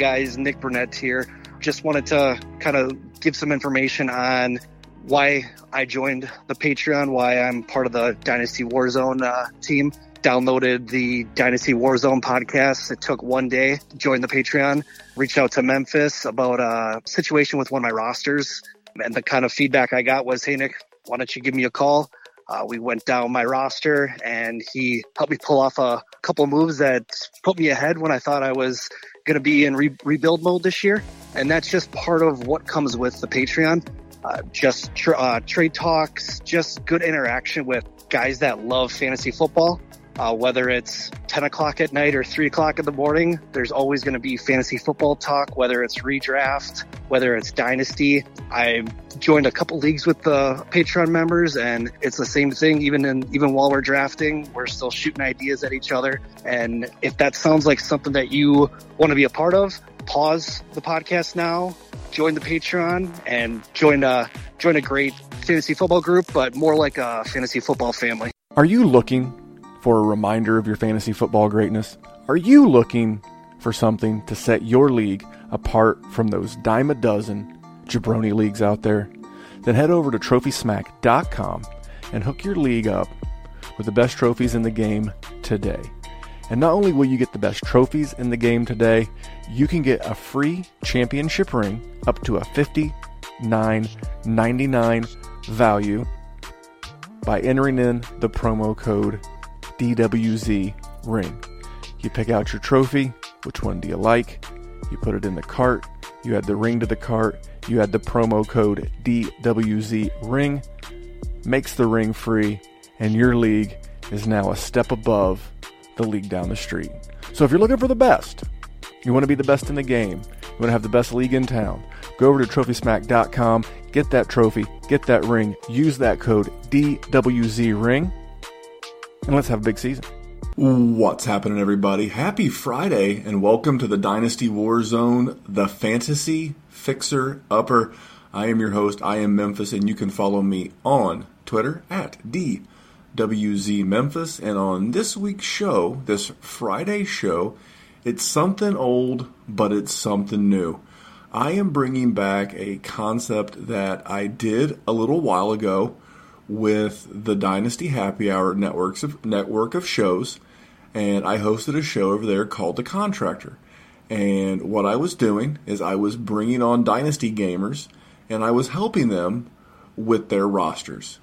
Guys, Nick Burnett here. Just wanted to kind of give some information on why I joined the Patreon, why I'm part of the Dynasty Warzone uh, team. Downloaded the Dynasty Warzone podcast. It took one day Joined the Patreon. Reached out to Memphis about a situation with one of my rosters. And the kind of feedback I got was, hey, Nick, why don't you give me a call? Uh, we went down my roster and he helped me pull off a couple moves that put me ahead when I thought I was going to be in re- rebuild mode this year. And that's just part of what comes with the Patreon. Uh, just uh, trade talks, just good interaction with guys that love fantasy football. Uh, whether it's 10 o'clock at night or 3 o'clock in the morning, there's always going to be fantasy football talk, whether it's redraft, whether it's dynasty. I joined a couple leagues with the Patreon members, and it's the same thing. Even in even while we're drafting, we're still shooting ideas at each other. And if that sounds like something that you want to be a part of, pause the podcast now, join the Patreon, and join a join a great fantasy football group, but more like a fantasy football family. Are you looking for a reminder of your fantasy football greatness? Are you looking for something to set your league apart from those dime a dozen jabroni leagues out there? Then head over to trophysmack.com and hook your league up with the best trophies in the game today. And not only will you get the best trophies in the game today, you can get a free championship ring up to a $59.99 value by entering in the promo code DWZ ring. You pick out your trophy, which one do you like? You put it in the cart, you add the ring to the cart, you add the promo code DWZ ring, makes the ring free, and your league is now a step above the league down the street. So if you're looking for the best, you want to be the best in the game, you want to have the best league in town, go over to trophysmack.com, get that trophy, get that ring, use that code DWZ ring and let's have a big season. What's happening, everybody? Happy Friday, and welcome to the Dynasty Warzone, the Fantasy Fixer Upper. I am your host, I am Memphis, and you can follow me on Twitter at DWZ Memphis. And on this week's show, this Friday show, it's something old, but it's something new. I am bringing back a concept that I did a little while ago with the Dynasty Happy Hour networks of, network of shows, and I hosted a show over there called The Contractor. And what I was doing is I was bringing on Dynasty gamers, and I was helping them with their rosters.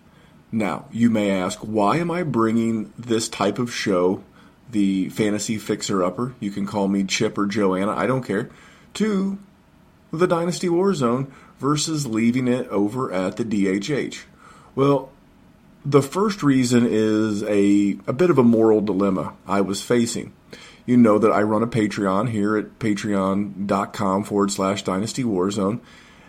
Now, you may ask, why am I bringing this type of show, the Fantasy Fixer Upper, you can call me Chip or Joanna, I don't care, to the Dynasty Warzone versus leaving it over at the DHH? Well, the first reason is a, a bit of a moral dilemma I was facing. You know that I run a Patreon here at patreon.com forward slash dynasty warzone,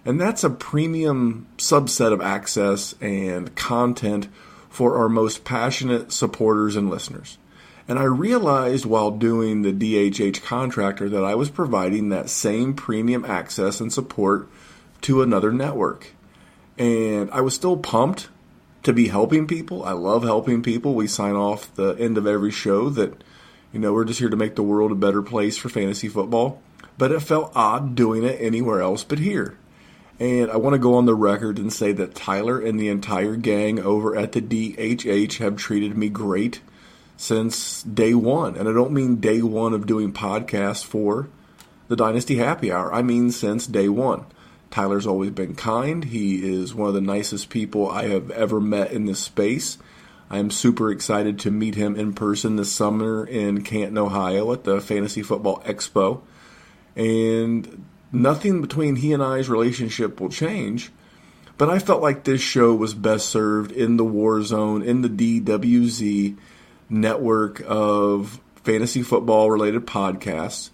and that's a premium subset of access and content for our most passionate supporters and listeners. And I realized while doing the DHH contractor that I was providing that same premium access and support to another network. And I was still pumped to be helping people. I love helping people. We sign off the end of every show that, you know, we're just here to make the world a better place for fantasy football. But it felt odd doing it anywhere else but here. And I want to go on the record and say that Tyler and the entire gang over at the DHH have treated me great since day one. And I don't mean day one of doing podcasts for the Dynasty Happy Hour. I mean since day one. Tyler's always been kind. He is one of the nicest people I have ever met in this space. I am super excited to meet him in person this summer in Canton, Ohio at the Fantasy Football Expo. And nothing between he and I's relationship will change. But I felt like this show was best served in the War Zone, in the DWZ network of fantasy football related podcasts.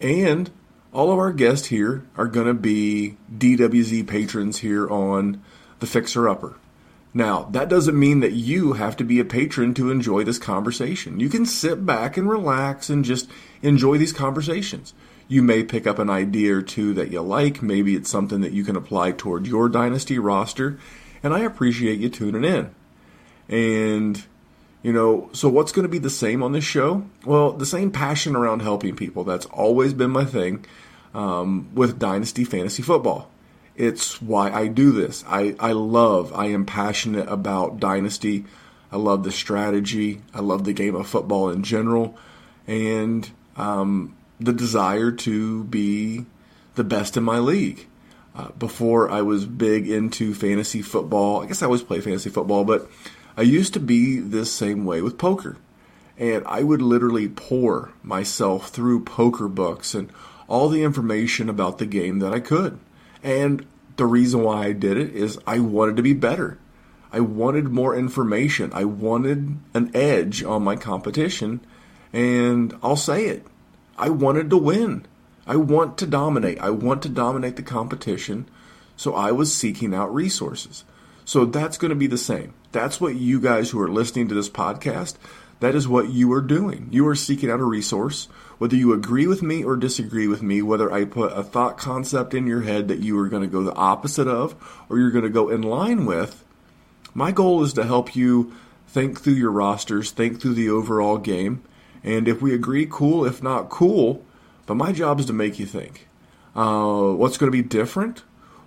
And all of our guests here are going to be DWZ patrons here on the Fixer Upper. Now, that doesn't mean that you have to be a patron to enjoy this conversation. You can sit back and relax and just enjoy these conversations. You may pick up an idea or two that you like. Maybe it's something that you can apply toward your dynasty roster. And I appreciate you tuning in. And, you know, so what's going to be the same on this show? Well, the same passion around helping people. That's always been my thing. Um, with Dynasty Fantasy Football. It's why I do this. I, I love, I am passionate about Dynasty. I love the strategy. I love the game of football in general. And um, the desire to be the best in my league. Uh, before I was big into fantasy football, I guess I always play fantasy football, but I used to be this same way with poker. And I would literally pour myself through poker books and all the information about the game that I could. And the reason why I did it is I wanted to be better. I wanted more information. I wanted an edge on my competition. And I'll say it I wanted to win. I want to dominate. I want to dominate the competition. So I was seeking out resources. So that's going to be the same. That's what you guys who are listening to this podcast, that is what you are doing. You are seeking out a resource, whether you agree with me or disagree with me, whether I put a thought concept in your head that you are going to go the opposite of or you're going to go in line with. My goal is to help you think through your rosters, think through the overall game, and if we agree, cool. If not, cool. But my job is to make you think. Uh, what's going to be different?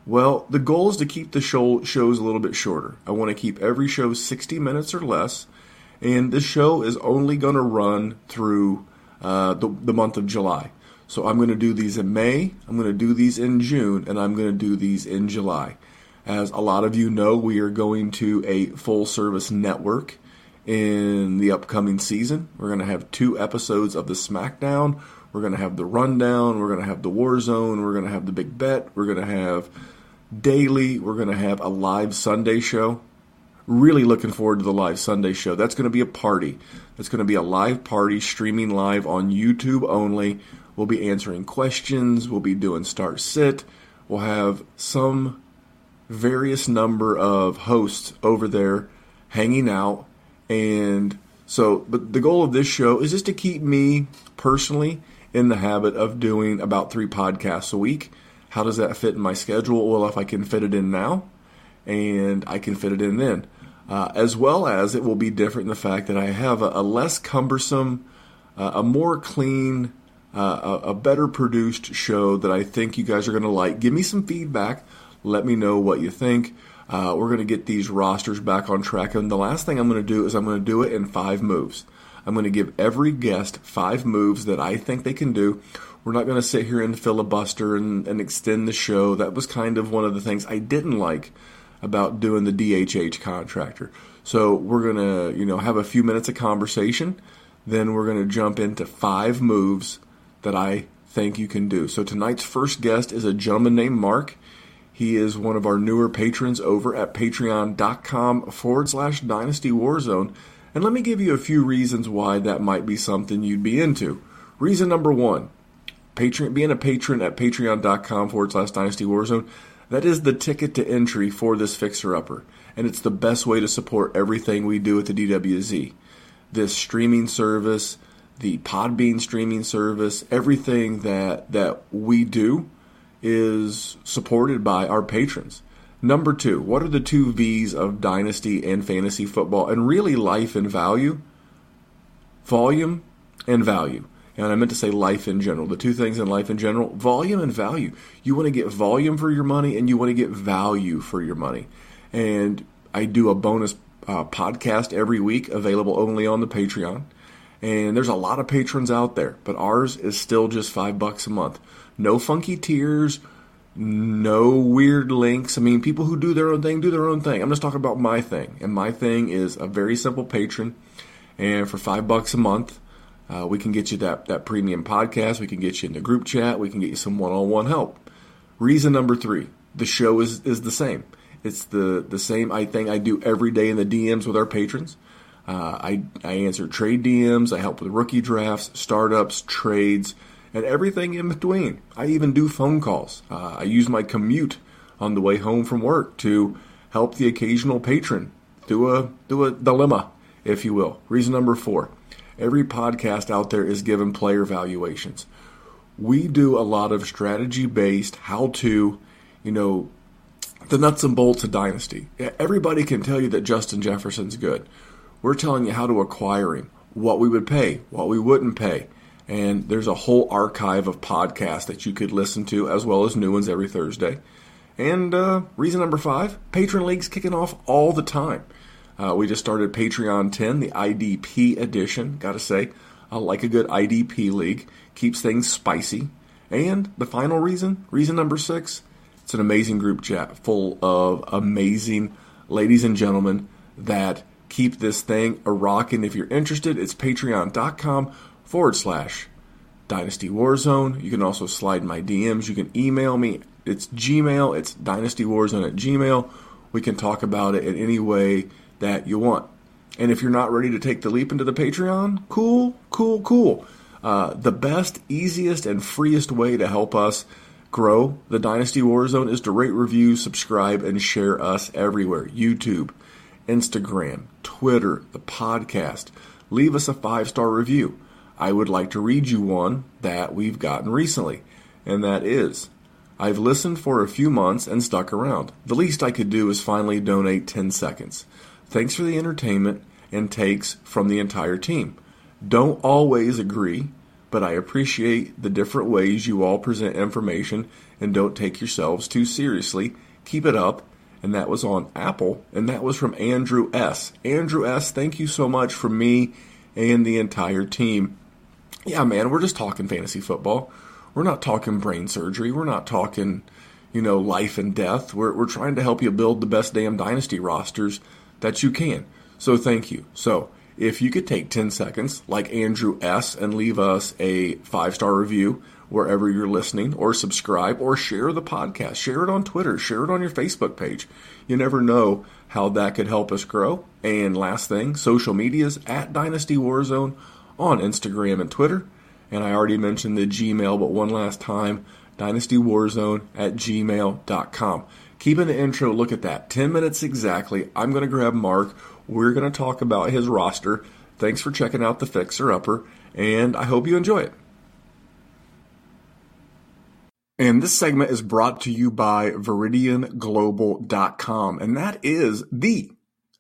Well, the goal is to keep the show, shows a little bit shorter. I want to keep every show 60 minutes or less, and this show is only going to run through uh, the, the month of July. So I'm going to do these in May, I'm going to do these in June, and I'm going to do these in July. As a lot of you know, we are going to a full service network in the upcoming season. We're going to have two episodes of the SmackDown. We're going to have the rundown. We're going to have the War Zone. We're going to have the Big Bet. We're going to have daily. We're going to have a live Sunday show. Really looking forward to the live Sunday show. That's going to be a party. That's going to be a live party streaming live on YouTube only. We'll be answering questions. We'll be doing start sit. We'll have some various number of hosts over there hanging out and so, but the goal of this show is just to keep me personally in the habit of doing about three podcasts a week. How does that fit in my schedule? Well, if I can fit it in now, and I can fit it in then. Uh, as well as it will be different in the fact that I have a, a less cumbersome, uh, a more clean, uh, a, a, better produced show that I think you guys are going to like. Give me some feedback. Let me know what you think. Uh, we're going to get these rosters back on track. And the last thing I'm going to do is I'm going to do it in five moves. I'm going to give every guest five moves that I think they can do. We're not going to sit here and filibuster and, and extend the show. That was kind of one of the things I didn't like about doing the DHH contractor. So we're to, you know, have a few minutes of conversation. Then we're to jump into five moves that I think you can do. So tonight's first guest is a gentleman named Mark. He is one of our newer patrons over at patreon.com forward slash dynasty warzone. And let me give you a few reasons why that might be something you'd be into. Reason number one, Patreon, being a patron at patreon.com forward slash dynasty warzone, that is the ticket to entry for this fixer upper. And it's the best way to support everything we do at the DWZ. This streaming service, the Podbean streaming service, everything that, that we do is supported by our patrons. Number two, what are the two V's of dynasty and fantasy football and really life and value? Volume and value. And I meant to say life in general. The two things in life in general volume and value. You want to get volume for your money and you want to get value for your money. And I do a bonus uh, podcast every week available only on the Patreon. And there's a lot of patrons out there, but ours is still just five bucks a month. No funky tiers, no weird links. I mean, people who do their own thing do their own thing. I'm just talking about my thing, and my thing is a very simple patron. And for five bucks a month, uh, we can get you that that premium podcast. We can get you in the group chat. We can get you some one-on-one help. Reason number three: the show is is the same. It's the the same I thing I do every day in the DMs with our patrons. Uh, I I answer trade DMs. I help with rookie drafts, startups, trades and everything in between. I even do phone calls. Uh, I use my commute on the way home from work to help the occasional patron through a through a dilemma, if you will. Reason number four: every podcast out there is given player valuations. We do a lot of strategy based, how to, you know, the nuts and bolts of dynasty. Everybody can tell you that Justin Jefferson's good. We're telling you how to acquire him, what we would pay, what we wouldn't pay And there's a whole archive of podcasts that you could listen to, as well as new ones every Thursday. And uh, reason number five Patron League's kicking off all the time. Uh, we just started Patreon 10, the IDP edition. Gotta say, I like a good IDP league. Keeps things spicy. And the final reason, reason number six, it's an amazing group chat full of amazing ladies and gentlemen that keep this thing a rocking. If you're interested, it's patreon.com forward slash Dynasty Warzone. You can also slide my DMs. You can email me. It's Gmail. It's Dynasty Warzone at Gmail. We can talk about it in any way that you want. And if you're not ready to take the leap into the Patreon, cool, cool, cool. Uh, the best, easiest, and freest way to help us grow the Dynasty Warzone is to rate, review, subscribe, and share us everywhere YouTube, Instagram, Twitter, the podcast. Leave us a five star review. I would like to read you one that we've gotten recently, and that is I've listened for a few months and stuck around. The least I could do is finally donate 10 seconds. Thanks for the entertainment and takes from the entire team. Don't always agree, but I appreciate the different ways you all present information and don't take yourselves too seriously. Keep it up. And that was on Apple, and that was from Andrew S. Andrew S., thank you so much from me and the entire team. Yeah, man, we're just talking fantasy football. We're not talking brain surgery. We're not talking, you know, life and death. We're, we're trying to help you build the best damn dynasty rosters that you can. So thank you. So if you could take 10 seconds, like Andrew S., and leave us a five star review wherever you're listening, or subscribe, or share the podcast. Share it on Twitter, share it on your Facebook page. You never know how that could help us grow. And last thing, social medias at Dynasty Warzone on Instagram and Twitter. And I already mentioned the Gmail, but one last time, dynastywarzone at gmail.com. Keeping the intro, look at that. 10 minutes exactly. I'm going to grab Mark we're going to talk about his roster. Thanks for checking out the Fixer Upper, and I hope you enjoy it. And this segment is brought to you by VeridianGlobal.com, and that is the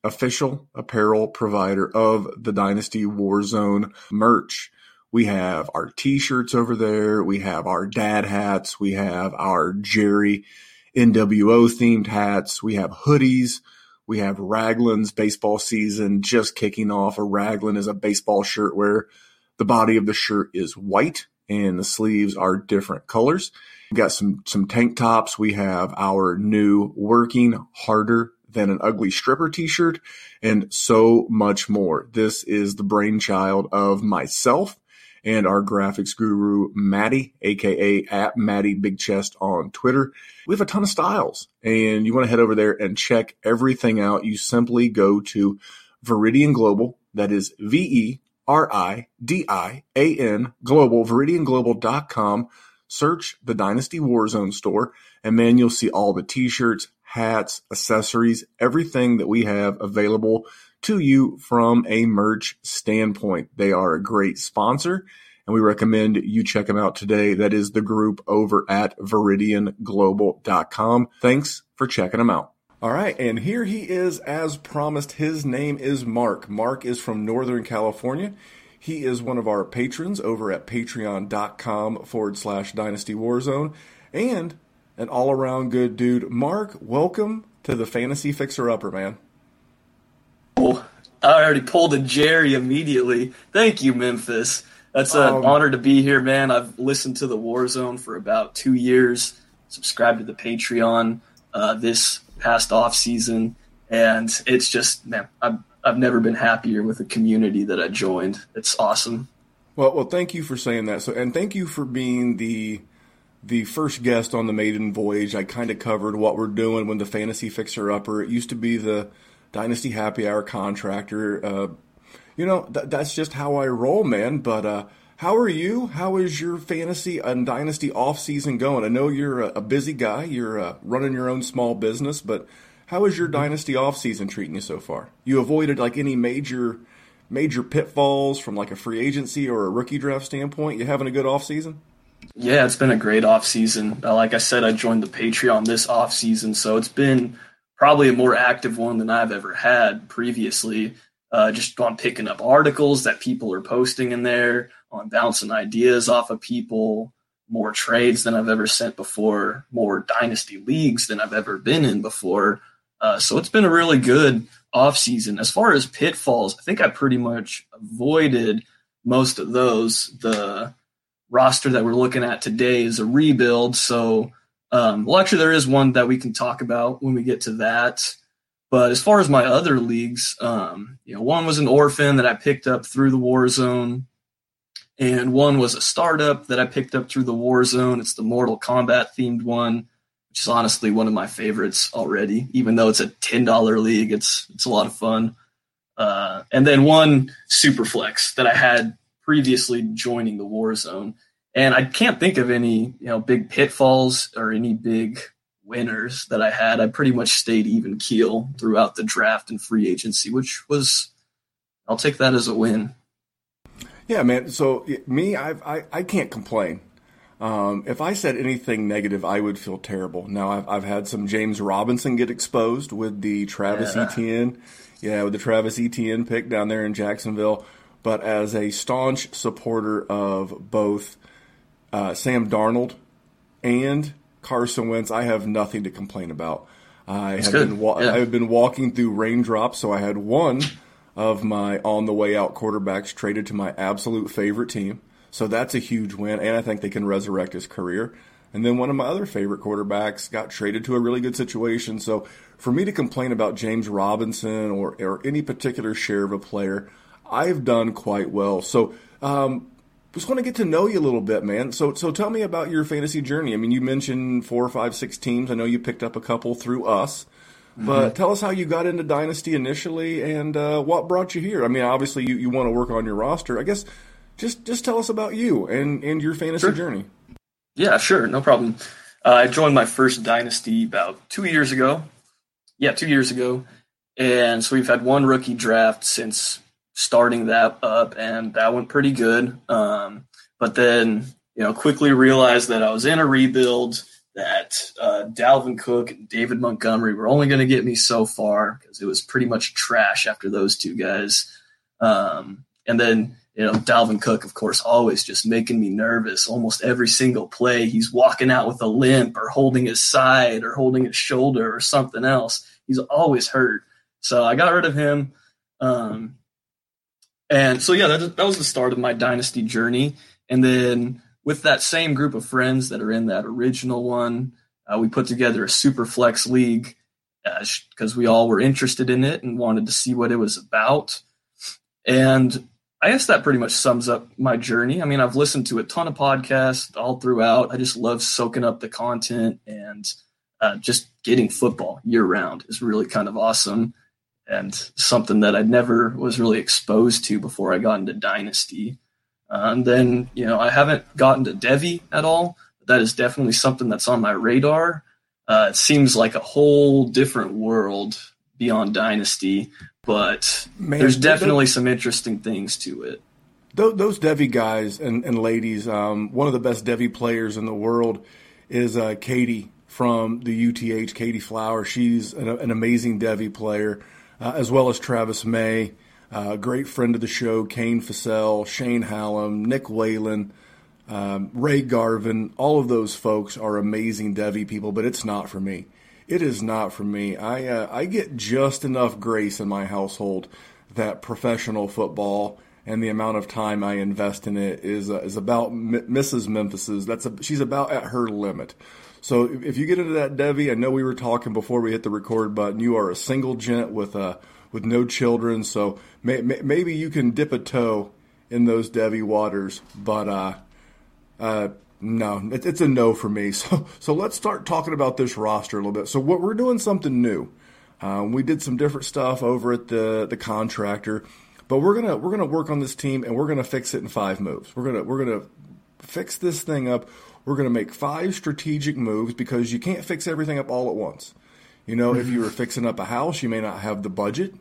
official apparel provider of the Dynasty Warzone merch. We have our t-shirts over there. We have our dad hats. We have our Jerry NWO themed hats. We have hoodies. We have Raglan's baseball season just kicking off. A Raglan is a baseball shirt where the body of the shirt is white and the sleeves are different colors. We've got some some tank tops. We have our new working harder than an ugly stripper t-shirt and so much more. This is the brainchild of myself and our graphics guru, Maddie, aka at Maddie Big Chest on Twitter. We have a ton of styles and you want to head over there and check everything out. You simply go to Veridian Global. That is V E R I D I A N Global, VeridianGlobal.com. Search the Dynasty Warzone store and man, you'll see all the t-shirts, hats, accessories, everything that we have available to you from a merch standpoint. They are a great sponsor and we recommend you check them out today. That is the group over at veridianglobal.com. Thanks for checking them out. All right, and here he is as promised. His name is Mark. Mark is from Northern California. He is one of our patrons over at patreon.com forward slash dynasty warzone and an all around good dude. Mark, welcome to the Fantasy Fixer Upper, man. I already pulled a Jerry immediately. Thank you, Memphis. That's an um, honor to be here, man. I've listened to the Warzone for about two years, subscribed to the Patreon uh, this past off season, and it's just, man, I've, I've never been happier with the community that I joined. It's awesome. Well, well, thank you for saying that. So, and thank you for being the the first guest on the maiden voyage. I kind of covered what we're doing when the fantasy fixer upper. It used to be the Dynasty Happy Hour contractor. Uh, you know, th- that's just how I roll, man. But uh, how are you? How is your fantasy and Dynasty off season going? I know you're a, a busy guy. You're uh, running your own small business, but how is your Dynasty off season treating you so far? You avoided like any major major pitfalls from like a free agency or a rookie draft standpoint? You having a good off season? Yeah, it's been a great off season. Uh, like I said, I joined the Patreon this off season, so it's been probably a more active one than I've ever had previously. uh, just on picking up articles that people are posting in there, on bouncing ideas off of people, more trades than I've ever sent before, more dynasty leagues than I've ever been in before. Uh, so it's been a really good off season. As far as pitfalls, I think I pretty much avoided most of those. The roster that we're looking at today is a rebuild, so um, well, actually, there is one that we can talk about when we get to that. But as far as my other leagues, um, you know, one was an orphan that I picked up through the war zone, and one was a startup that I picked up through the war zone. It's the Mortal Kombat themed one, which is honestly one of my favorites already. Even though it's a ten dollar league, it's it's a lot of fun. Uh, and then one Superflex that I had previously joining the war zone, and I can't think of any you know big pitfalls or any big winners that I had. I pretty much stayed even keel throughout the draft and free agency, which was I'll take that as a win. Yeah, man. So me, I've, I I can't complain. Um, if I said anything negative, I would feel terrible. Now I've I've had some James Robinson get exposed with the Travis yeah. Etienne, yeah, with the Travis Etienne pick down there in Jacksonville. But as a staunch supporter of both uh, Sam Darnold and Carson Wentz, I have nothing to complain about. I That's have good. been wa- yeah. I have been walking through raindrops, so I had one of my on the way out quarterbacks traded to my absolute favorite team. So that's a huge win, and I think they can resurrect his career. And then one of my other favorite quarterbacks got traded to a really good situation. So for me to complain about James Robinson or, or any particular share of a player, I've done quite well. So um, just want to get to know you a little bit, man. So, so tell me about your fantasy journey. I mean, you mentioned four, five, six teams. I know you picked up a couple through us, but mm-hmm. tell us how you got into Dynasty initially and uh, what brought you here. I mean, obviously you, you want to work on your roster. I guess just just tell us about you and and your fantasy sure. journey. Yeah, sure, no problem. Uh, I joined my first Dynasty about two years ago. Yeah, two years ago, and so we've had one rookie draft since starting that up, and that went pretty good. Um, but then, you know, quickly realized that I was in a rebuild. That uh, Dalvin Cook and David Montgomery were only going to get me so far because it was pretty much trash after those two guys. Um, and then, you know, Dalvin Cook, of course, always just making me nervous. Almost every single play, he's walking out with a limp or holding his side or holding his shoulder or something else. He's always hurt. So I got rid of him. Um, and so, yeah, that, that was the start of my dynasty journey. And then with that same group of friends that are in that original one, uh, we put together a super flex league because uh, we all were interested in it and wanted to see what it was about. And I guess that pretty much sums up my journey. I mean, I've listened to a ton of podcasts all throughout. I just love soaking up the content and uh, just getting football year round is really kind of awesome and something that I never was really exposed to before I got into Dynasty. Uh, and then, you know, I haven't gotten to Devy at all. That is definitely something that's on my radar. Uh, it seems like a whole different world beyond Dynasty, but Man, there's definitely some interesting things to it. Those Devy guys and, and ladies, um, one of the best Devy players in the world is uh, Katie from the UTH, Katie Flower. She's an, an amazing Devy player uh, as well as Travis May, uh, great friend of the show, Kane Fassell, Shane Hallam, Nick Whalen, um, Ray Garvin. All of those folks are amazing Devy people, but it's not for me. It is not for me. I uh, I get just enough grace in my household that professional football and the amount of time I invest in it is uh, is about M- Mrs. Memphis's. That's a, she's about at her limit. So if you get into that Devy, I know we were talking before we hit the record button. You are a single gent with uh, with no children, so may, may, maybe you can dip a toe in those Devy waters. But uh, uh, no, it, it's a no for me. So so let's start talking about this roster a little bit. So what we're doing something new. Um, we did some different stuff over at the the contractor, but we're gonna we're gonna work on this team and we're gonna fix it in five moves. We're gonna we're gonna fix this thing up we're going to make five strategic moves because you can't fix everything up all at once. You know, if you were fixing up a house, you may not have the budget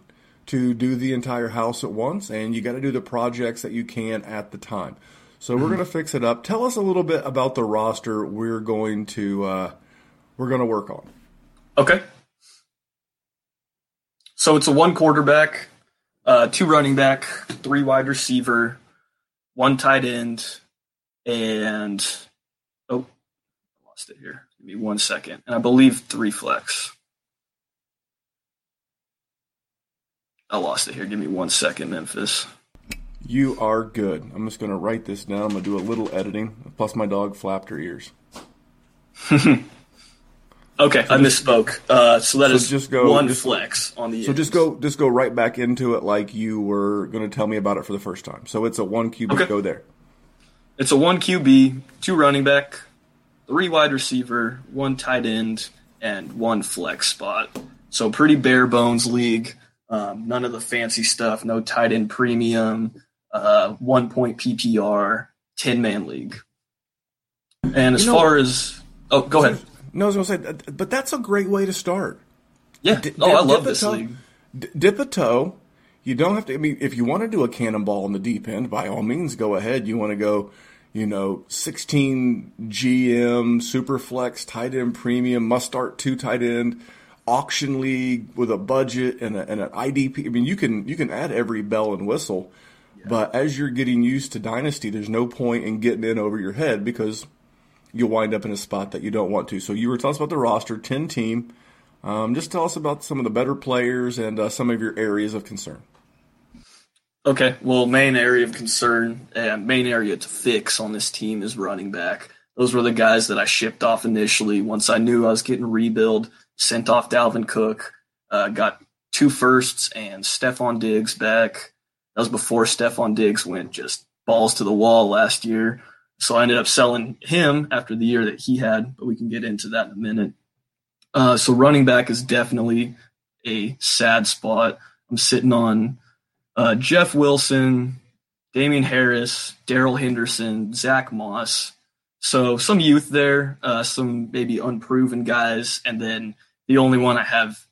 to do the entire house at once, and you got to do the projects that you can at the time. So we're going to fix it up. Tell us a little bit about the roster we're going to uh, we're going to work on. Okay. So it's a one quarterback uh, two running back, three wide receiver, one tight end, and lost it here. Give me one second, and I believe three flex. I lost it here. Give me one second, Memphis. You are good. I'm just going to write this down. I'm going to do a little editing. Plus, my dog flapped her ears. okay, so I misspoke. Uh, so that so is just go, one just, flex on the. So ends. just go, just go right back into it like you were going to tell me about it for the first time. So it's a one QB. Okay. Go there. It's a one QB, two running back, three wide receiver, one tight end, and one flex spot. So pretty bare bones league. Um, none of the fancy stuff. No tight end premium. Uh, one point PPR. Ten man league. And as you know, far as oh, go ahead. No, I was going to say, but that's a great way to start. Yeah. D- oh, I love this toe, league. D- dip a toe. You don't have to. I mean, if you want to do a cannonball in the deep end, by all means, go ahead. You want to go you know, 16 GM, Superflex, tight end premium, must start two tight end, auction league with a budget and, a, and an IDP. I mean, you can you can add every bell and whistle, yeah. but as you're getting used to Dynasty, there's no point in getting in over your head because you'll wind up in a spot that you don't want to. So you were telling us about the roster, 10 team. Um, just tell us about some of the better players and uh, some of your areas of concern. Okay, well, main area of concern and main area to fix on this team is running back. Those were the guys that I shipped off initially. Once I knew I was getting rebuild, sent off Dalvin Cook, uh, got two firsts and Stefon Diggs back. That was before Stefon Diggs went just balls to the wall last year. So I ended up selling him after the year that he had, but we can get into that in a minute. Uh, so running back is definitely a sad spot. I'm sitting on uh, Jeff Wilson, Damien Harris, Darrell Henderson, Zach Moss. So some youth there, uh, some maybe unproven guys, and then the only one I have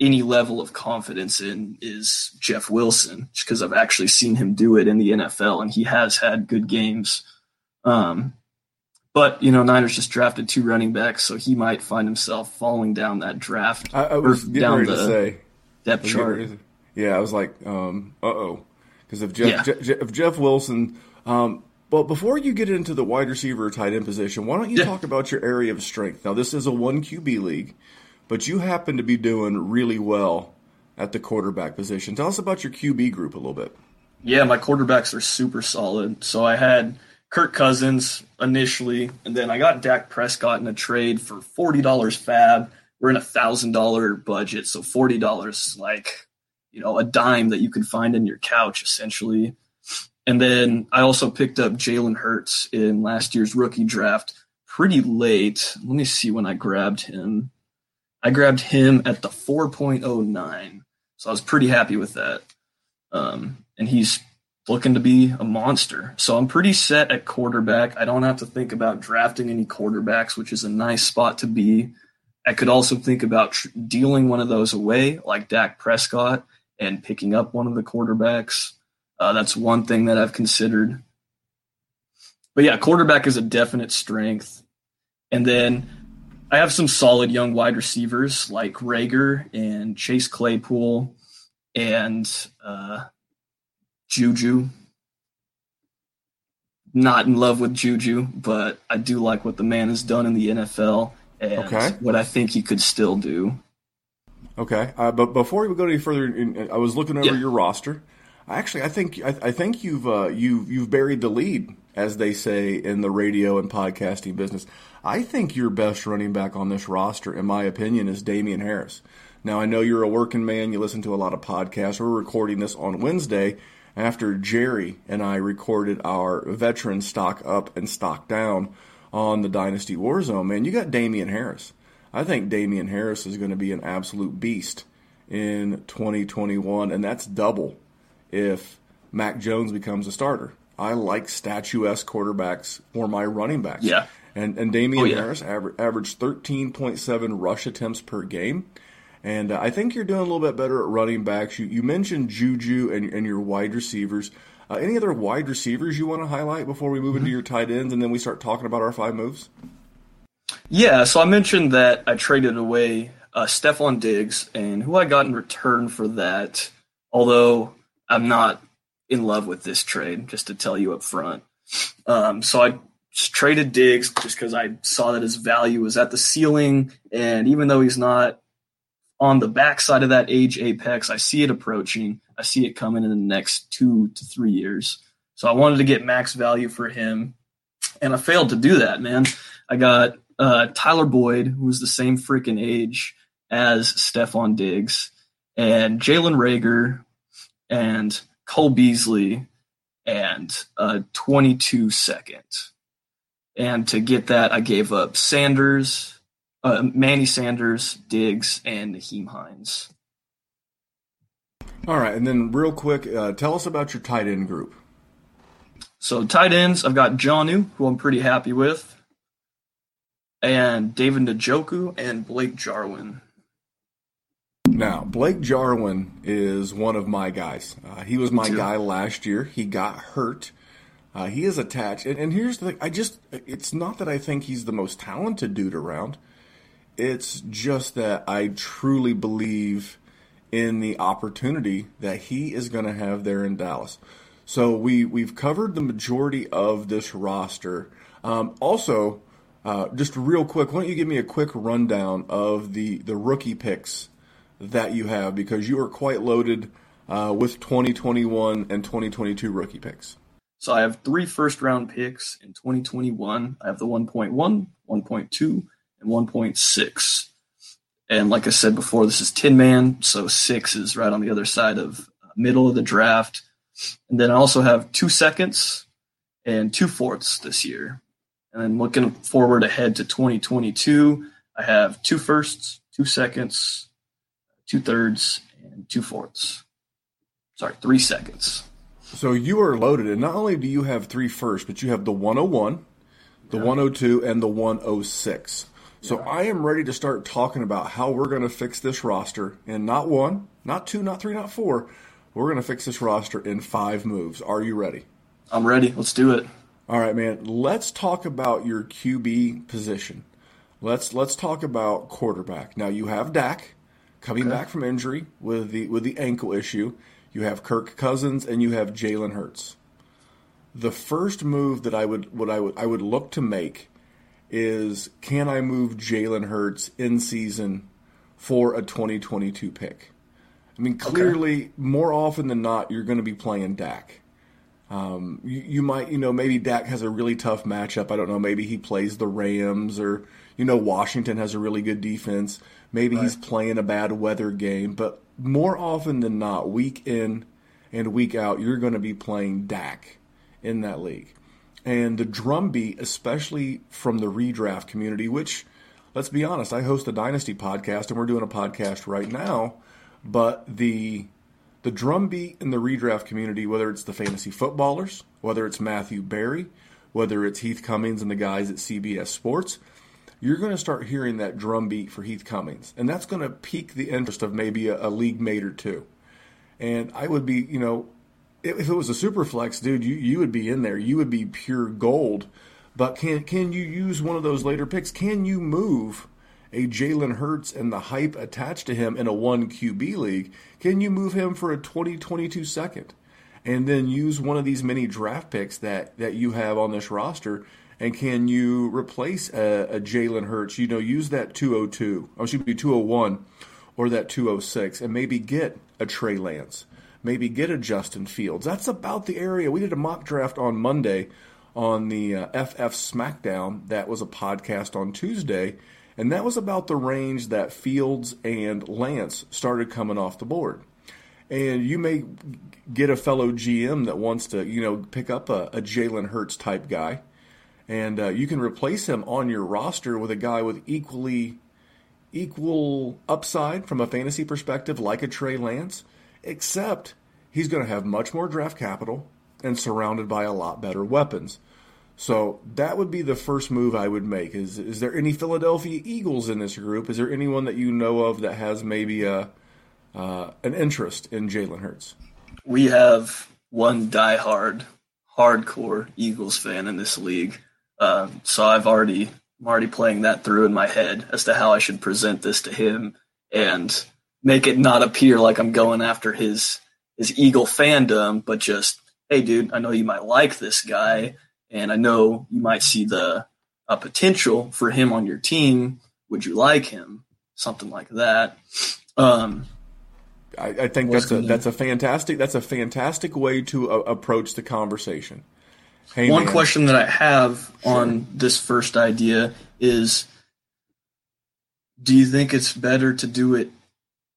any level of confidence in is Jeff Wilson, because I've actually seen him do it in the NFL, and he has had good games. Um, but you know, Niners just drafted two running backs, so he might find himself falling down that draft I, I was down the say, depth chart. Yeah, I was like, um, uh oh, because if Jeff, yeah. Je- if Jeff Wilson, um, but before you get into the wide receiver tight end position, why don't you yeah. talk about your area of strength? Now, this is a one QB league, but you happen to be doing really well at the quarterback position. Tell us about your QB group a little bit. Yeah, my quarterbacks are super solid. So I had Kirk Cousins initially, and then I got Dak Prescott in a trade for forty dollars fab. We're in a thousand dollar budget, so forty dollars like you know, a dime that you could find in your couch essentially. And then I also picked up Jalen Hurts in last year's rookie draft pretty late. Let me see when I grabbed him. I grabbed him at the 4.09. So I was pretty happy with that. Um, and he's looking to be a monster. So I'm pretty set at quarterback. I don't have to think about drafting any quarterbacks, which is a nice spot to be. I could also think about tr- dealing one of those away, like Dak Prescott, and picking up one of the quarterbacks. Uh, that's one thing that I've considered. But yeah, quarterback is a definite strength. And then I have some solid young wide receivers like Reagor and Chase Claypool and uh, Juju. Not in love with Juju, but I do like what the man has done in the NFL and okay. what I think he could still do. Okay, uh, but before we go any further, in, I was looking over yeah. your roster. Actually, I think I, I think you've uh, you you've buried the lead, as they say in the radio and podcasting business. I think your best running back on this roster, in my opinion, is Damien Harris. Now, I know you're a working man; you listen to a lot of podcasts. We're recording this on Wednesday after Jerry and I recorded our veteran stock up and stock down on the Dynasty Warzone. Man, you got Damien Harris. I think Damien Harris is going to be an absolute beast in 2021, and that's double if Mac Jones becomes a starter. I like statuesque quarterbacks for my running backs. Yeah. And, and Damien oh, yeah. Harris aver- averaged 13.7 rush attempts per game. And uh, I think you're doing a little bit better at running backs. You, you mentioned Juju and, and your wide receivers. Uh, any other wide receivers you want to highlight before we move mm-hmm. into your tight ends and then we start talking about our five moves? Yeah, so I mentioned that I traded away uh, Stefon Diggs, and who I got in return for that, although I'm not in love with this trade, just to tell you up front. Um, so I traded Diggs just because I saw that his value was at the ceiling, and even though he's not on the backside of that age apex, I see it approaching. I see it coming in the next two to three years. So I wanted to get max value for him, and I failed to do that, man. I got uh, Tyler Boyd, who was the same freaking age as Stefon Diggs, and Jalen Reagor, and Cole Beasley, and a 22 second. And to get that, I gave up Sanders, uh, Manny Sanders, Diggs, and Nyheim Hines. All right, and then real quick, uh, tell us about your tight end group. So tight ends, I've got Jonnu, who I'm pretty happy with, and David Njoku and Blake Jarwin. Now, Blake Jarwin is one of my guys. Uh, he was my guy last year. He got hurt. Uh, he is attached. And, and, here's the thing I just, it's not that I think he's the most talented dude around. It's just that I truly believe in the opportunity that he is going to have there in Dallas. So we, we've covered the majority of this roster. Um, also, uh, just real quick, why don't you give me a quick rundown of the, the rookie picks that you have because you are quite loaded uh, with 2021 and 2022 rookie picks. So I have three first round picks in 2021. I have the 1.1, 1.2, and 1.6. And like I said before, this is Tin Man, so six is right on the other side of uh, middle of the draft. And then I also have two seconds and two fourths this year. And then looking forward ahead to 2022, I have two firsts, two seconds, two thirds, and two fourths. Sorry, three seconds. So you are loaded, and not only do you have three firsts, but you have the 101, the yeah. 102, and the 106. So yeah. I am ready to start talking about how we're going to fix this roster in not one, not two, not three, not four. We're going to fix this roster in five moves. Are you ready? I'm ready. Let's do it. All right, man. Let's talk about your QB position. Let's let's talk about quarterback. Now you have Dak coming okay. back from injury with the with the ankle issue. You have Kirk Cousins and you have Jalen Hurts. The first move that I would what I would I would look to make is can I move Jalen Hurts in season for a 2022 pick? I mean, clearly, okay. more often than not, you're going to be playing Dak. Um, you, you, might, you know, maybe Dak has a really tough matchup. I don't know. Maybe he plays the Rams, or you know, Washington has a really good defense. Maybe right. he's playing a bad weather game, but more often than not, week in and week out, you're going to be playing Dak in that league. And the drumbeat, especially from the redraft community, which, let's be honest, I host a Dynasty podcast and we're doing a podcast right now, but the the drumbeat in the redraft community, whether it's the fantasy footballers, whether it's Matthew Berry, whether it's Heath Cummings and the guys at CBS Sports, you're going to start hearing that drum beat for Heath Cummings, and that's going to pique the interest of maybe a, a league mate or two. And I would be, you know, if it was a super flex, dude, you, you would be in there. You would be pure gold. But can can you use one of those later picks? Can you move a Jalen Hurts and the hype attached to him in a one QB league? Can you move him for a 2022 second? And then use one of these many draft picks that, that you have on this roster and can you replace a, a Jalen Hurts? You know, use that 202, or should be 201, or that 206, and maybe get a Trey Lance, maybe get a Justin Fields. That's about the area. We did a mock draft on Monday on the uh, FF SmackDown. That was a podcast on Tuesday, and that was about the range that Fields and Lance started coming off the board. And you may get a fellow GM that wants to, you know, pick up a, a Jalen Hurts type guy and uh, you can replace him on your roster with a guy with equally equal upside from a fantasy perspective, like a Trey Lance, except he's going to have much more draft capital and surrounded by a lot better weapons. So that would be the first move I would make. Is is there any Philadelphia Eagles in this group? Is there anyone that you know of that has maybe a uh, an interest in Jalen Hurts? We have one diehard, hardcore Eagles fan in this league. Uh, so I've already I'm already playing that through in my head as to how I should present this to him and make it not appear like I'm going after his his Eagle fandom, but just, hey, dude, I know you might like this guy, and I know you might see the uh, potential for him on your team. Would you like him? Something like that. Um, I, I, think that's a that's a fantastic that's a fantastic way to uh, approach the conversation. Hey, One man. question that I have sure. on this first idea is do you think it's better to do it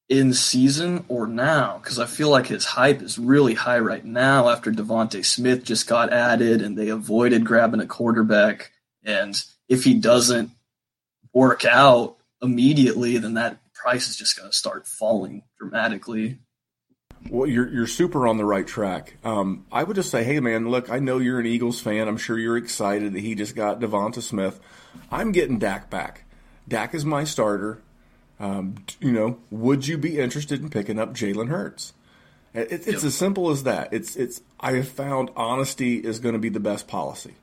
in season or now? Because I feel like his hype is really high right now after DeVonta Smith just got added and they avoided grabbing a quarterback. And if he doesn't work out immediately, then that price is just going to start falling dramatically. Well, you're you're super on the right track. Um, I would just say, hey man, look, I know you're an Eagles fan. I'm sure you're excited that he just got DeVonta Smith. I'm getting Dak back. Dak is my starter. Um, you know, would you be interested in picking up Jalen Hurts? It, it's yep. as simple as that. It's it's. I have found honesty is going to be the best policy.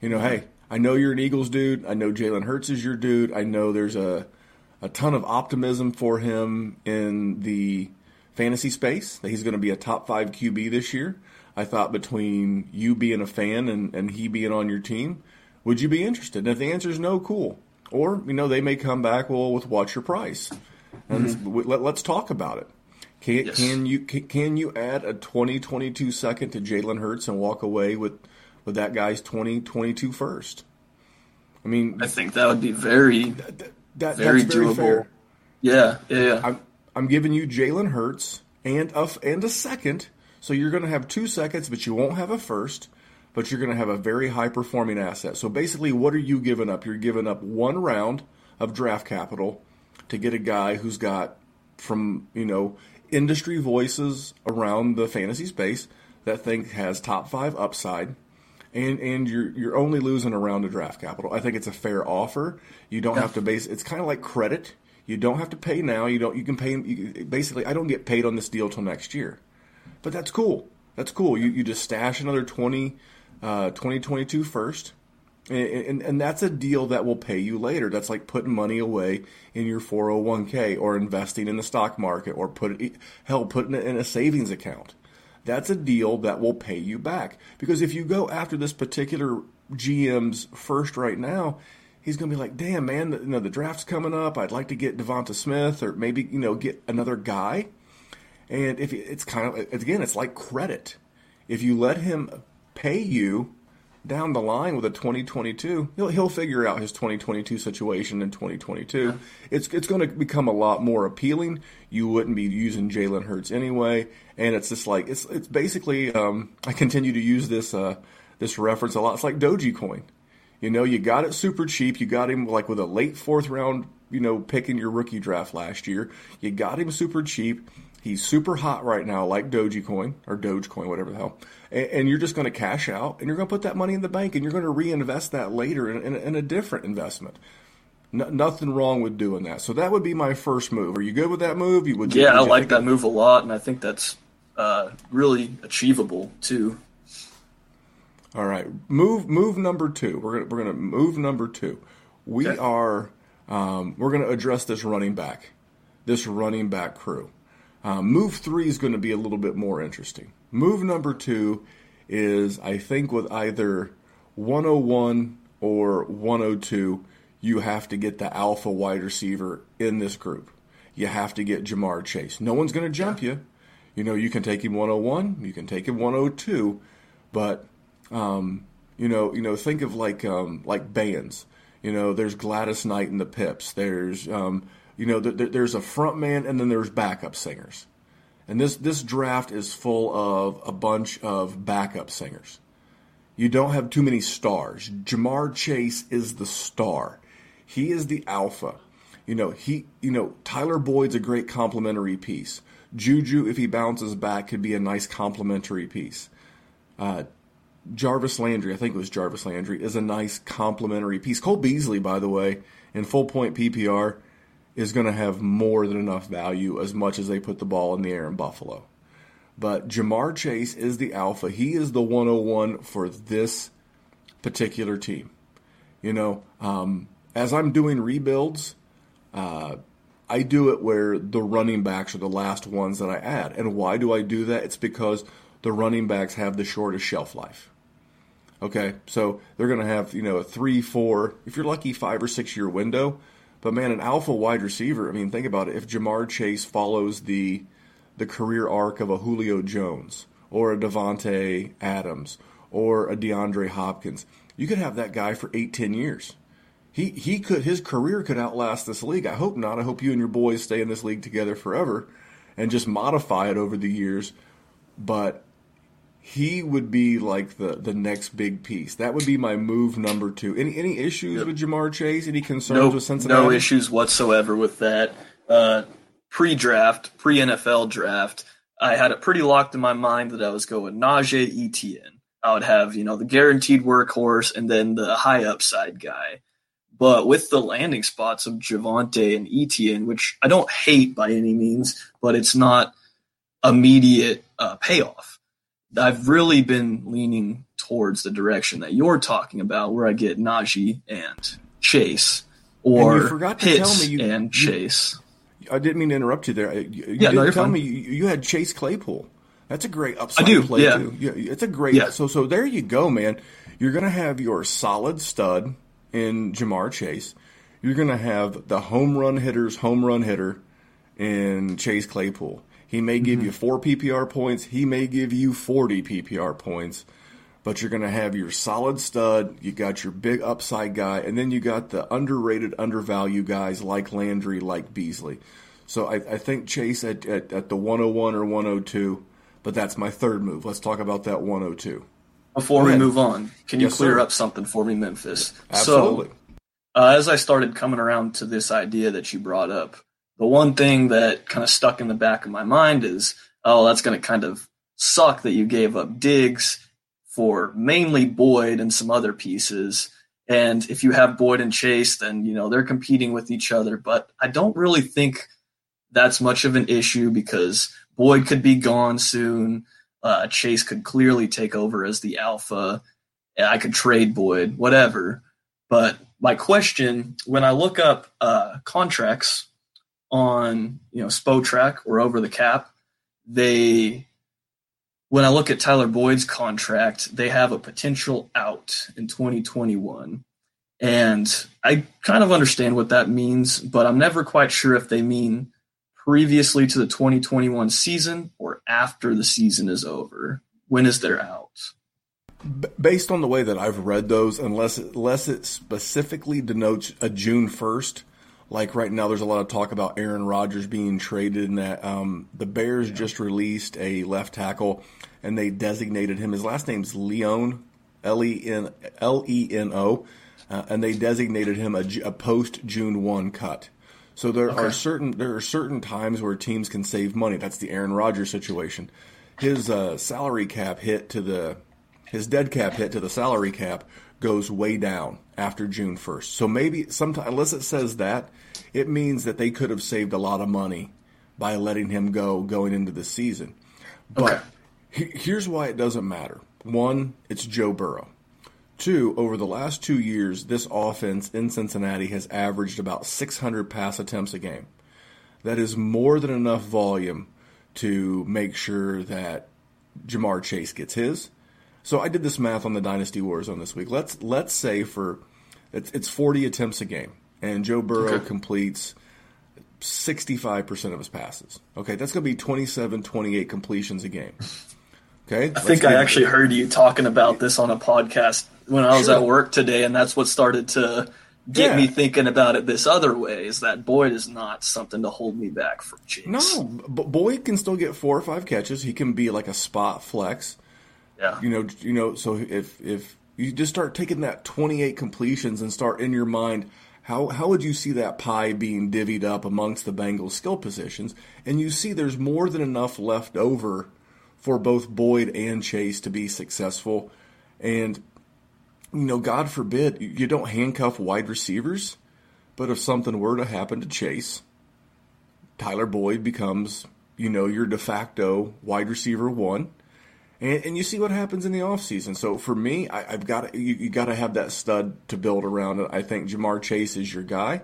You know, hey, I know you're an Eagles dude. I know Jalen Hurts is your dude. I know there's a a ton of optimism for him in the fantasy space that he's going to be a top five QB this year. I thought between you being a fan and, and he being on your team, would you be interested? And if the answer is no, cool. Or, you know, they may come back, well, with what's your price? And mm-hmm. let, us talk about it. Can, yes. can you can, can, you add a 2022 second to Jalen Hurts and walk away with, with that guy's 2022 first? I mean, I think that would be very, that, that, very doable. Very fair. Yeah, yeah, yeah. I'm, I'm giving you Jalen Hurts and a, and a second. So you're going to have two seconds, but you won't have a first. But you're going to have a very high performing asset. So basically, what are you giving up? You're giving up one round of draft capital to get a guy who's got from you know industry voices around the fantasy space that think has top five upside. And, and you're you're only losing a round of draft capital. I think it's a fair offer. You don't have to base. It's kind of like credit. You don't have to pay now. You don't. You can pay. You, basically, I don't get paid on this deal till next year, but that's cool. That's cool. You you just stash another 20, uh, 2022 first, and, and, and that's a deal that will pay you later. That's like putting money away in your 401k or investing in the stock market or put it, hell putting it in a savings account. That's a deal that will pay you back because if you go after this particular GM's first right now, he's going to be like, damn, man, you know, the draft's coming up. I'd like to get DeVonta Smith or maybe, you know, get another guy. And if it's kind of, again, it's like credit. If you let him pay you down the line with a 2022, he'll, he'll figure out his 2022 situation in 2022. Yeah. It's, it's going to become a lot more appealing. You wouldn't be using Jalen Hurts anyway. And it's just like, it's, it's basically, um, I continue to use this, uh, this reference a lot. It's like Doji Dogecoin. You know, you got it super cheap. You got him like with a late fourth round, you know, pick in your rookie draft last year. You got him super cheap. He's super hot right now, like Dogecoin or Dogecoin, whatever the hell. And, and you're just going to cash out and you're going to put that money in the bank and you're going to reinvest that later in, in, in a different investment. No, nothing wrong with doing that. So that would be my first move. Are you good with that move? You would? Yeah, would I like that move a lot, and I think that's uh, really achievable too. All right, move move number two. We're gonna we're gonna move number two. We okay. are um, we're gonna address this running back, this running back crew. Um, move three is going to be a little bit more interesting. Move number two is I think with either 101 or 102, you have to get the alpha wide receiver in this group. You have to get Ja'Marr Chase. No one's going to jump you. You know, you can take him 101, you can take him 102, but um, you know, you know, think of like um, like bands. You know, there's Gladys Knight and the Pips. There's um, you know, th- th- there's a front man and then there's backup singers. And this this draft is full of a bunch of backup singers. You don't have too many stars. Ja'Marr Chase is the star. He is the alpha. You know, he you know, Tyler Boyd's a great complementary piece. Juju, if he bounces back, could be a nice complementary piece. Uh, Jarvis Landry, I think it was Jarvis Landry, is a nice complementary piece. Cole Beasley, by the way, in full point PPR, is going to have more than enough value as much as they put the ball in the air in Buffalo. But Ja'Marr Chase is the alpha. He is the 101 for this particular team. You know, um, as I'm doing rebuilds, uh, I do it where the running backs are the last ones that I add. And why do I do that? It's because the running backs have the shortest shelf life. Okay, so they're going to have, you know, a three, four, if you're lucky, five or six year window. But man, an alpha wide receiver, I mean, think about it. If Ja'Marr Chase follows the the career arc of a Julio Jones or a Davante Adams or a DeAndre Hopkins, you could have that guy for eight, ten years. He he could his career could outlast this league. I hope not. I hope you and your boys stay in this league together forever and just modify it over the years. But he would be like the the next big piece. That would be my move number two. Any any issues yep. with Ja'Marr Chase? Any concerns no, with Cincinnati? No issues whatsoever with that. Uh, pre-draft, pre-NFL draft, I had it pretty locked in my mind that I was going Najee Etienne. I would have you know the guaranteed workhorse and then the high upside guy. But with the landing spots of Javonte and Etienne, which I don't hate by any means, but it's not immediate uh, payoff I've really been leaning towards the direction that you're talking about, where I get Najee and Chase, or and Pitts you, and you, Chase. I didn't mean to interrupt you there. You, you yeah, no, tell fine. me you, you, had Chase Claypool. That's a great upside I do, play yeah. too. Yeah, it's a great. Yeah. So so there you go, man. You're gonna have your solid stud in Ja'Marr Chase. You're gonna have the home run hitters, home run hitter in Chase Claypool. He may give mm-hmm. you four PPR points. He may give you 40 PPR points. But you're going to have your solid stud. You got your big upside guy. And then you got the underrated, undervalued guys like Landry, like Beasley. So I, I think Chase at, at, at the 101 or 102. But that's my third move. Let's talk about that 102. Before we move on, can you yes, clear sir. up something for me, Memphis? Absolutely. So, uh, as I started coming around to this idea that you brought up, the one thing that kind of stuck in the back of my mind is, oh, that's going to kind of suck that you gave up Diggs for mainly Boyd and some other pieces. And if you have Boyd and Chase, then you know they're competing with each other. But I don't really think that's much of an issue because Boyd could be gone soon. Uh, Chase could clearly take over as the alpha. I could trade Boyd, whatever. But my question, when I look up uh, contracts on you know Spotrac or over the cap, they when I look at Tyler Boyd's contract, they have a potential out in 2021. And I kind of understand what that means, but I'm never quite sure if they mean previously to the 2021 season or after the season is over. When is their out? Based on the way that I've read those, unless unless it specifically denotes a June 1st, like right now, there's a lot of talk about Aaron Rodgers being traded, and that um, the Bears yeah. just released a left tackle, and they designated him. His last name's Leon, L E N L E N O, uh, and they designated him a, a post June one cut. So there okay. are certain there are certain times where teams can save money. That's the Aaron Rodgers situation. His uh, salary cap hit to the his dead cap hit to the salary cap goes way down after June 1st. So maybe sometime, unless it says that, it means that they could have saved a lot of money by letting him go going into the season. But okay. he, here's why it doesn't matter. One, it's Joe Burrow. Two, over the last two years, this offense in Cincinnati has averaged about 600 pass attempts a game. That is more than enough volume to make sure that Ja'Marr Chase gets his, so I did this math on the Dynasty Warzone this week. Let's let's say for it's, it's 40 attempts a game, and Joe Burrow okay. completes 65% of his passes. Okay, that's going to be 27, 28 completions a game. Okay, I think I actually it. heard you talking about this on a podcast when I was sure. at work today, and that's what started to get yeah. me thinking about it this other way is that Boyd is not something to hold me back from Chase. No, but Boyd can still get four or five catches. He can be like a spot flex. Yeah. You know, you know, so if if you just start taking that 28 completions and start in your mind how how would you see that pie being divvied up amongst the Bengals skill positions? And you see there's more than enough left over for both Boyd and Chase to be successful. And you know God forbid you don't handcuff wide receivers but if something were to happen to Chase Tyler Boyd becomes you know your de facto wide receiver one and, and you see what happens in the offseason. So for me, I, have got you, you got to have that stud to build around it. I think Ja'Marr Chase is your guy.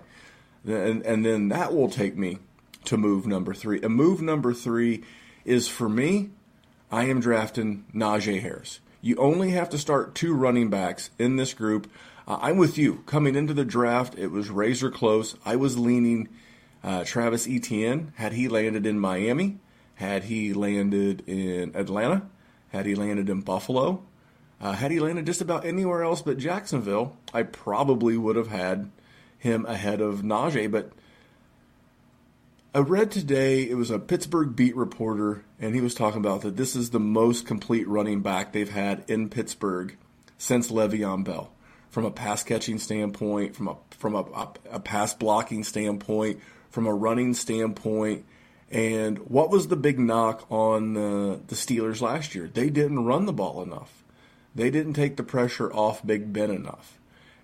And, and then that will take me to move number three. And move number three is for me, I am drafting Najee Harris. You only have to start two running backs in this group. Uh, I'm with you. Coming into the draft, it was razor close. I was leaning uh, Travis Etienne. Had he landed in Miami, had he landed in Atlanta, had he landed in Buffalo, uh, had he landed just about anywhere else but Jacksonville, I probably would have had him ahead of Najee. But I read today, it was a Pittsburgh beat reporter, and he was talking about that this is the most complete running back they've had in Pittsburgh since Le'Veon Bell. From a pass catching standpoint, from a from a, a, a pass blocking standpoint, from a running standpoint, and what was the big knock on the, the Steelers last year? They didn't run the ball enough. They didn't take the pressure off Big Ben enough.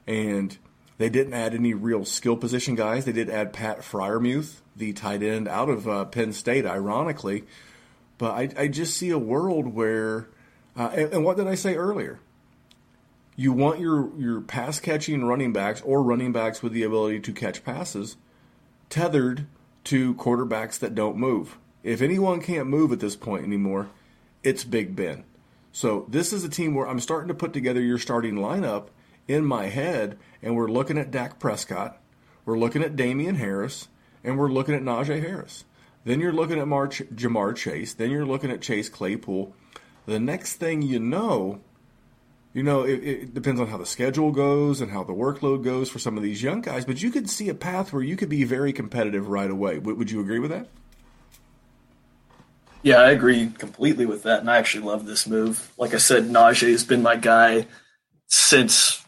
And they didn't add any real skill position guys. They did add Pat Freiermuth, the tight end out of uh, Penn State, ironically. But I, I, just see a world where, uh, and, and what did I say earlier? You want your, your pass catching running backs or running backs with the ability to catch passes tethered to quarterbacks that don't move. If anyone can't move at this point anymore, it's Big Ben. So this is a team where I'm starting to put together your starting lineup in my head, and we're looking at Dak Prescott, we're looking at Damien Harris, and we're looking at Najee Harris. Then you're looking at March, Ja'Marr Chase. Then you're looking at Chase Claypool. The next thing you know, you know, it, it, depends on how the schedule goes and how the workload goes for some of these young guys, but you could see a path where you could be very competitive right away. W- would you agree with that? Yeah, I agree completely with that, and I actually love this move. Like I said, Najee has been my guy since.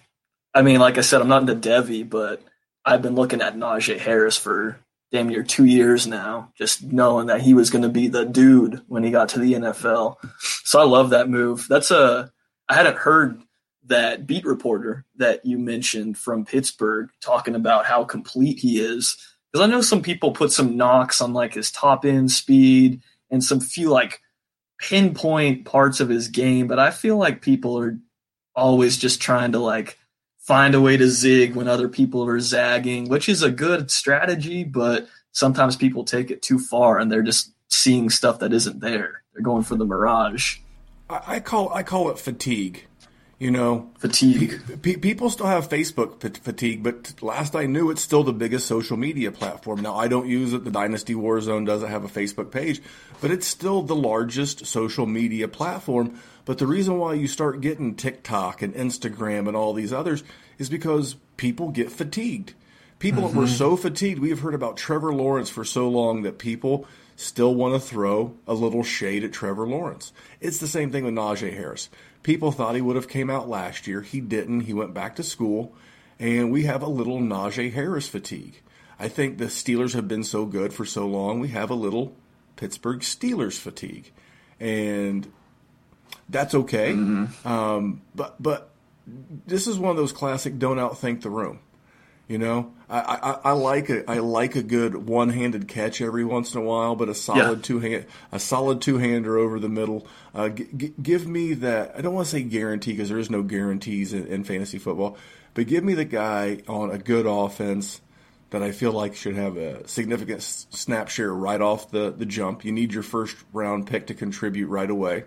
I mean, like I said, I'm not into Devy, but I've been looking at Najee Harris for damn near two years now, just knowing that he was going to be the dude when he got to the NFL. So I love that move. That's a I hadn't heard that beat reporter that you mentioned from Pittsburgh talking about how complete he is. Because I know some people put some knocks on like his top end speed and some few like pinpoint parts of his game, but I feel like people are always just trying to like find a way to zig when other people are zagging, which is a good strategy, but sometimes people take it too far and they're just seeing stuff that isn't there. They're going for the mirage. I call I call it fatigue. You know, fatigue. Pe- people still have Facebook fatigue, but last I knew, it's still the biggest social media platform. Now I don't use it. The Dynasty Warzone doesn't have a Facebook page, but it's still the largest social media platform. But the reason why you start getting TikTok and Instagram and all these others is because people get fatigued. People mm-hmm. were so fatigued. We have heard about Trevor Lawrence for so long that people still want to throw a little shade at Trevor Lawrence. It's the same thing with Najee Harris. People thought he would have came out last year. He didn't. He went back to school, and we have a little Najee Harris fatigue. I think the Steelers have been so good for so long. We have a little Pittsburgh Steelers fatigue, and that's okay. Mm-hmm. Um, but but this is one of those classic don't outthink the room. You know, I, I, I, like a I like a good one handed catch every once in a while, but a solid yeah. two hand a solid two hander over the middle. Uh, g- g- give me that. I don't want to say guarantee because there is no guarantees in, in, fantasy football, but give me the guy on a good offense that I feel like should have a significant snap share right off the the jump. You need your first round pick to contribute right away,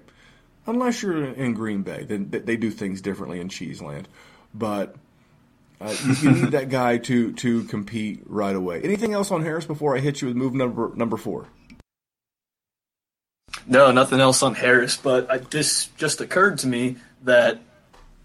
unless you're in Green Bay. Then they do things differently in Cheeseland, but uh, you, you, need that guy to to compete right away. Anything else on Harris before I hit you with move number number four? No, nothing else on Harris. But I, this just occurred to me that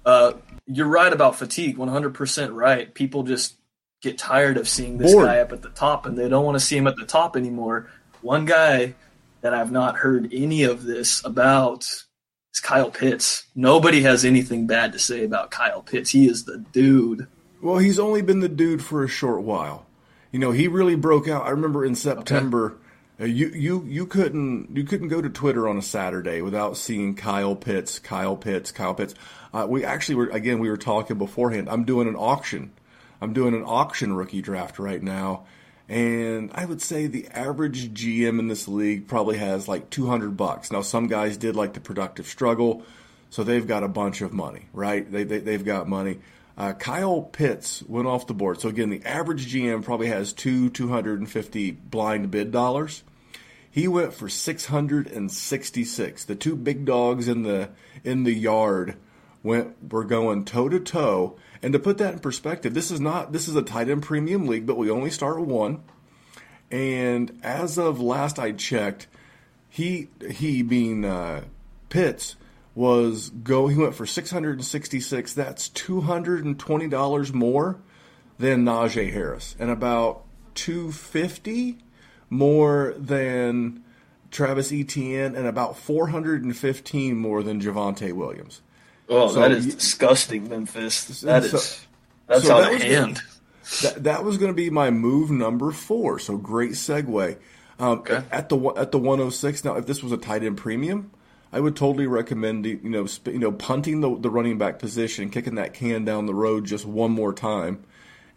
uh, you're right about fatigue. 100 percent right. People just get tired of seeing this Bored. guy up at the top, and they don't want to see him at the top anymore. One guy that I've not heard any of this about is Kyle Pitts. Nobody has anything bad to say about Kyle Pitts. He is the dude. Well, he's only been the dude for a short while. You know, he really broke out. I remember in September, okay. uh, you you you couldn't you couldn't go to Twitter on a Saturday without seeing Kyle Pitts, Kyle Pitts, Kyle Pitts. Uh, we actually were again we were talking beforehand. I'm doing an auction. I'm doing an auction rookie draft right now, and I would say the average GM in this league probably has like 200 bucks. Now some guys did like the productive struggle, so they've got a bunch of money, right? They, they they've got money. Uh, Kyle Pitts went off the board. So again, the average GM probably has two 250 blind bid dollars. He went for 666. The two big dogs in the in the yard went were going toe to toe. And to put that in perspective, this is not this is a tight end premium league, but we only start one. And as of last I checked, he he being uh, Pitts was go he went for 666 that's $220 more than Najee Harris and about 250 more than Travis Etienne and about 415 more than Javonte Williams. Oh, so, that is disgusting, Memphis. That so, is that's so on that hand. That, that was going to be my move number four. So great segue. Um, okay. At the at the 106. Now, if this was a tight end premium, I would totally recommend you know you know punting the, the running back position, kicking that can down the road just one more time,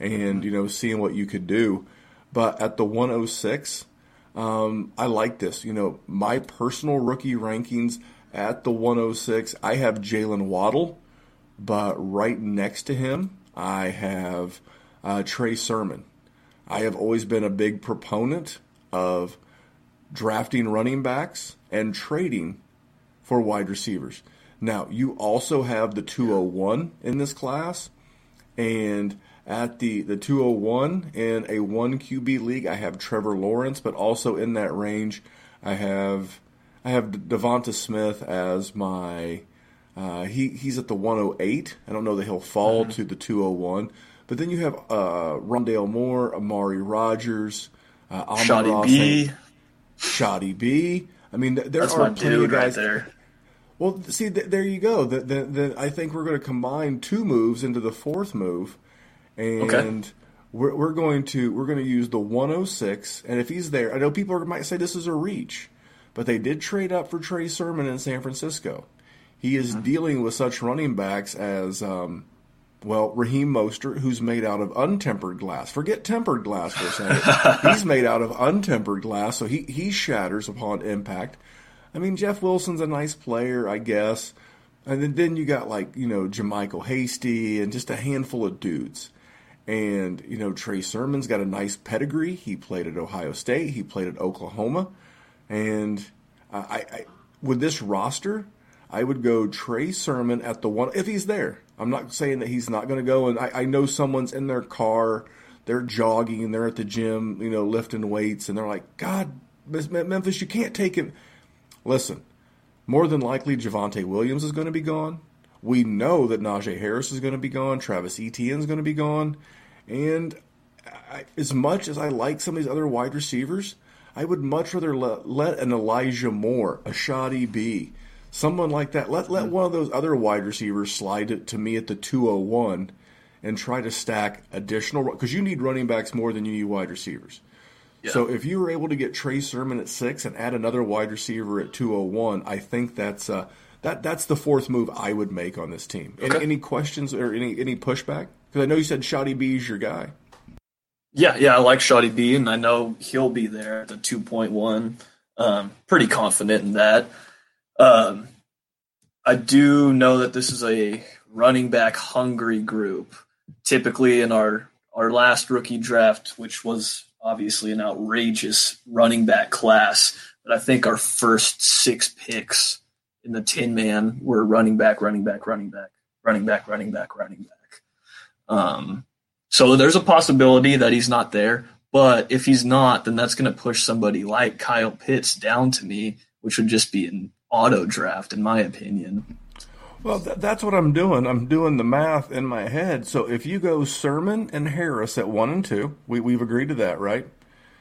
and you know seeing what you could do. But at the 106, um, I like this. You know, my personal rookie rankings at the 106, I have Jalen Waddle, but right next to him, I have uh, Trey Sermon. I have always been a big proponent of drafting running backs and trading for wide receivers. Now, you also have the 201 in this class, and at the, the 201 in a 1 QB league, I have Trevor Lawrence, but also in that range, I have I have Devonta Smith as my uh, he he's at the 108. I don't know that he'll fall mm-hmm. to the 201, but then you have uh, Rondale Moore, Amari Rodgers, uh, Shotty B, Shotty B. I mean, there That's are plenty of guys right there. Well, see, th- there you go. The, the, the, I think we're going to combine two moves into the fourth move, and okay. we're, we're going to we're going to use the 106. And if he's there, I know people might say this is a reach, but they did trade up for Trey Sermon in San Francisco. He is mm-hmm. dealing with such running backs as, um, well, Raheem Mostert, who's made out of untempered glass. Forget tempered glass for a second. He's made out of untempered glass, so he, he shatters upon impact. I mean, Jeff Wilson's a nice player, I guess. And then, then you got like, you know, JaMycal Hasty and just a handful of dudes. And, you know, Trey Sermon's got a nice pedigree. He played at Ohio State, he played at Oklahoma. And I, I with this roster, I would go Trey Sermon at the one if he's there. I'm not saying that he's not going to go. And I, I know someone's in their car, they're jogging, and they're at the gym, you know, lifting weights, and they're like, God, Memphis, you can't take him. Listen, more than likely Javonte Williams is going to be gone. We know that Najee Harris is going to be gone. Travis Etienne is going to be gone. And I, as much as I like some of these other wide receivers, I would much rather let, let an Elijah Moore, a Shotty B, someone like that, let, let one of those other wide receivers slide it to me at the 201 and try to stack additional because you need running backs more than you need wide receivers. So if you were able to get Trey Sermon at six and add another wide receiver at 201, I think that's uh, that that's the fourth move I would make on this team. Okay. Any, any, questions or any any pushback? Because I know you said Shotty B is your guy. Yeah, yeah, I like Shotty B, and I know he'll be there at the 2.1. Um, pretty confident in that. Um, I do know that this is a running back hungry group. Typically, in our our last rookie draft, which was obviously an outrageous running back class. But I think our first six picks in the 10 man were running back, running back, running back, running back, running back, running back. Um, so there's a possibility that he's not there. But if he's not, then that's going to push somebody like Kyle Pitts down to me, which would just be an auto draft, in my opinion. Well, th- that's what I'm doing. I'm doing the math in my head. So if you go Sermon and Harris at one and two, we, we've agreed to that, right?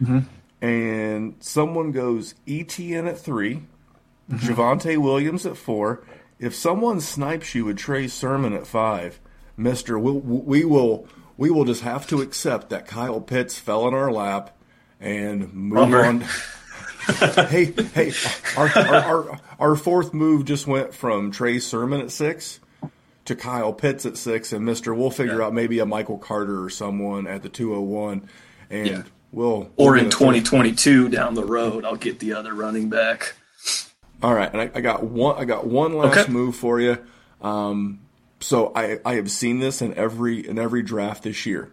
Mm-hmm. And someone goes Etienne at 3 mm-hmm. Javonte Williams at four. If someone snipes you with Trey Sermon at five, Mister, we'll, we will we will just have to accept that Kyle Pitts fell in our lap and move Bummer. on. hey, hey, our, our, our, our, fourth move just went from Trey Sermon at six to Kyle Pitts at six, and Mister, we'll figure yeah. out maybe a Michael Carter or someone at the two hundred one, and yeah. we'll or in twenty twenty two down the road, I'll get the other running back. All right, and I, I got one. I got one last okay. move for you. Um, So I, I have seen this in every in every draft this year,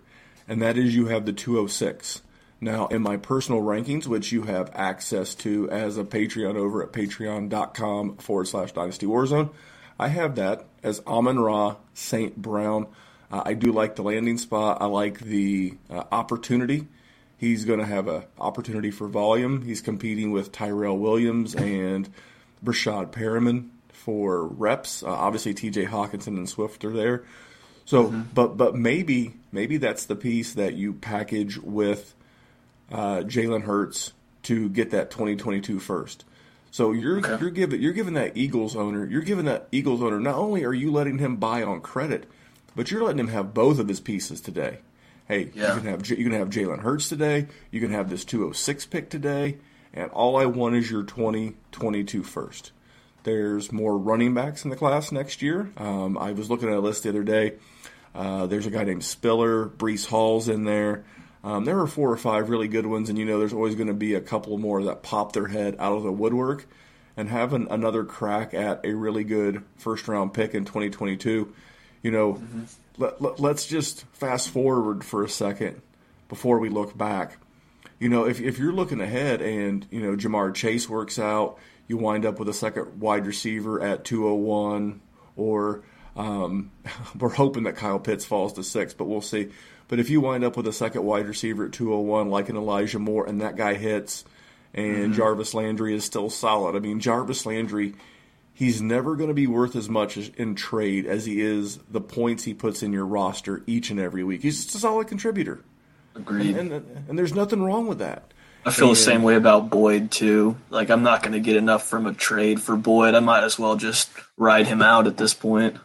and that is you have the 206. Now, in my personal rankings, which you have access to as a Patreon over at patreon.com forward slash Dynasty Warzone, I have that as Amon Ra St. Brown. Uh, I do like the landing spot. I like the uh, opportunity. He's going to have an opportunity for volume. He's competing with Tyrell Williams and Breshad Perriman for reps. Uh, obviously, T.J. Hockenson and Swift are there. So, mm-hmm. but but maybe maybe that's the piece that you package with uh, Jalen Hurts to get that 2022 first. So you're okay. you're giving you're giving that Eagles owner you're giving that Eagles owner not only are you letting him buy on credit, but you're letting him have both of his pieces today. Hey, yeah. you can have you can have Jalen Hurts today. You can have this 206 pick today, and all I want is your 2022 first. There's more running backs in the class next year. Um, I was looking at a list the other day. Uh, there's a guy named Spiller, Breece Hall's in there. Um, there are four or five really good ones, and you know there's always going to be a couple more that pop their head out of the woodwork. And having another crack at a really good first round pick in 2022, you know, mm-hmm. let, let, let's just fast forward for a second before we look back. You know, if, if you're looking ahead and, you know, Ja'Marr Chase works out, you wind up with a second wide receiver at 201, or um, we're hoping that Kyle Pitts falls to six, but we'll see. But if you wind up with a second wide receiver at 201, like an Elijah Moore, and that guy hits, and mm-hmm. Jarvis Landry is still solid. I mean, Jarvis Landry, he's never going to be worth as much in trade as he is the points he puts in your roster each and every week. He's just a solid contributor. Agreed. And, and, and there's nothing wrong with that. I feel and, the same way about Boyd too. Like I'm not going to get enough from a trade for Boyd. I might as well just ride him out at this point.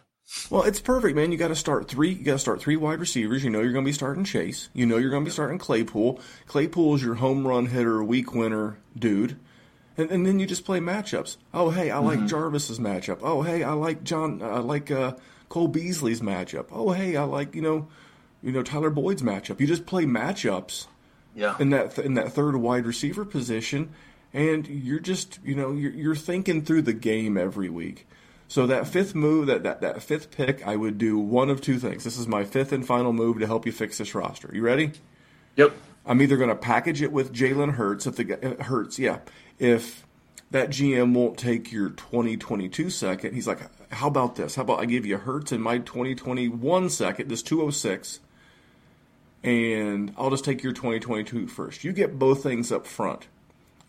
Well, it's perfect, man. You got to start three. You got to start three wide receivers. You know you're going to be starting Chase. You know you're going to be starting Claypool. Claypool is your home run hitter, week winner, dude. And, and then you just play matchups. Oh, hey, I like mm-hmm. Jarvis's matchup. Oh, hey, I like John. I like uh, Cole Beasley's matchup. Oh, hey, I like you know, you know Tyler Boyd's matchup. You just play matchups. Yeah. In that in that third wide receiver position, and you're just you know you're, you're thinking through the game every week. So that fifth move, that, that, that fifth pick, I would do one of two things. This is my fifth and final move to help you fix this roster. You ready? Yep. I'm either going to package it with Jalen Hurts if the uh, Hurts, yeah. If that GM won't take your 2022 second, he's like, how about this? How about I give you Hurts in my 2021 second, this 206, and I'll just take your 2022 first. You get both things up front.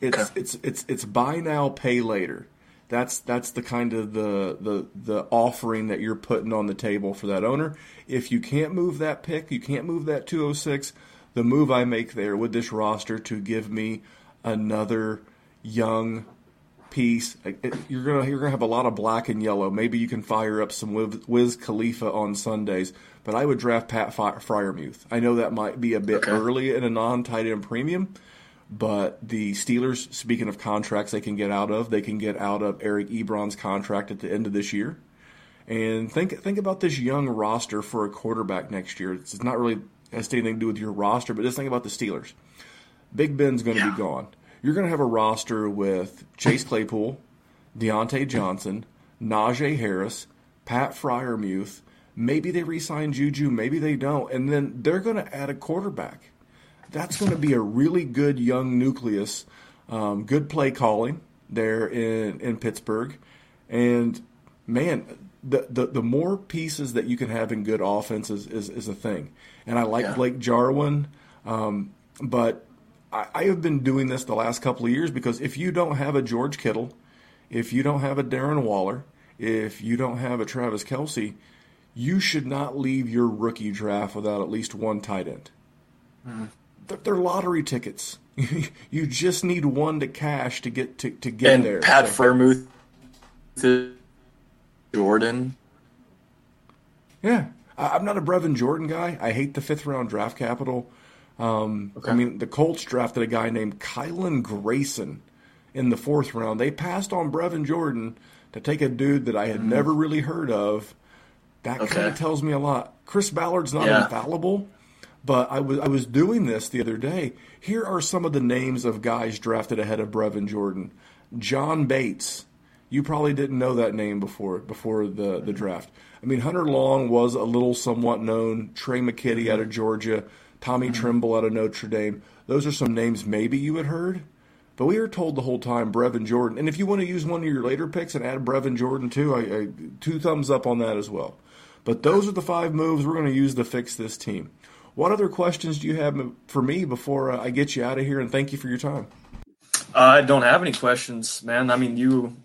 It's it's it's it's buy now, pay later. That's that's the kind of the, the the offering that you're putting on the table for that owner. If you can't move that pick, you can't move that 206. The move I make there with this roster to give me another young piece. Eh, eh, you're gonna you're gonna have a lot of black and yellow. Maybe you can fire up some Wiz Khalifa on Sundays, but I would draft Pat Freiermuth. I know that might be a bit okay. early in a non tight end premium, but the Steelers, speaking of contracts they can get out of, they can get out of Eric Ebron's contract at the end of this year. And think think about this young roster for a quarterback next year. It's not really has anything to do with your roster, but just think about the Steelers. Big Ben's going to yeah. be gone. You're going to have a roster with Chase Claypool, Diontae Johnson, Najee Harris, Pat Freiermuth. Maybe they re-sign Juju, maybe they don't, and then they're going to add a quarterback that's going to be a really good young nucleus, um, good play calling there in, in Pittsburgh. And man, the, the, the more pieces that you can have in good offense is, is, is a thing. And I like yeah. Blake Jarwin, um, but I, I have been doing this the last couple of years because if you don't have a George Kittle, if you don't have a Darren Waller, if you don't have a Travis Kelce, you should not leave your rookie draft without at least one tight end. Mm they're lottery tickets. you just need one to cash to get to, to get and there. Pat so. Jordan. Yeah, I'm not a Brevin Jordan guy. I hate the fifth round draft capital. Um, okay. I mean, the Colts drafted a guy named Kylen Granson in the fourth round. They passed on Brevin Jordan to take a dude that I had mm. never really heard of. That okay. kind of tells me a lot. Chris Ballard's not yeah. infallible, but I was I was doing this the other day. Here are some of the names of guys drafted ahead of Brevin Jordan: John Bates, You probably didn't know that name before before the, the draft. I mean, Hunter Long was a little somewhat known. Trey McKitty out of Georgia, Tommy mm-hmm. Tremble out of Notre Dame. Those are some names maybe you had heard. But we were told the whole time Brevin Jordan. And if you want to use one of your later picks and add Brevin Jordan too, I, I, two thumbs up on that as well. But those are the five moves we're going to use to fix this team. What other questions do you have for me before uh, I get you out of here? And thank you for your time. I don't have any questions, man. I mean, you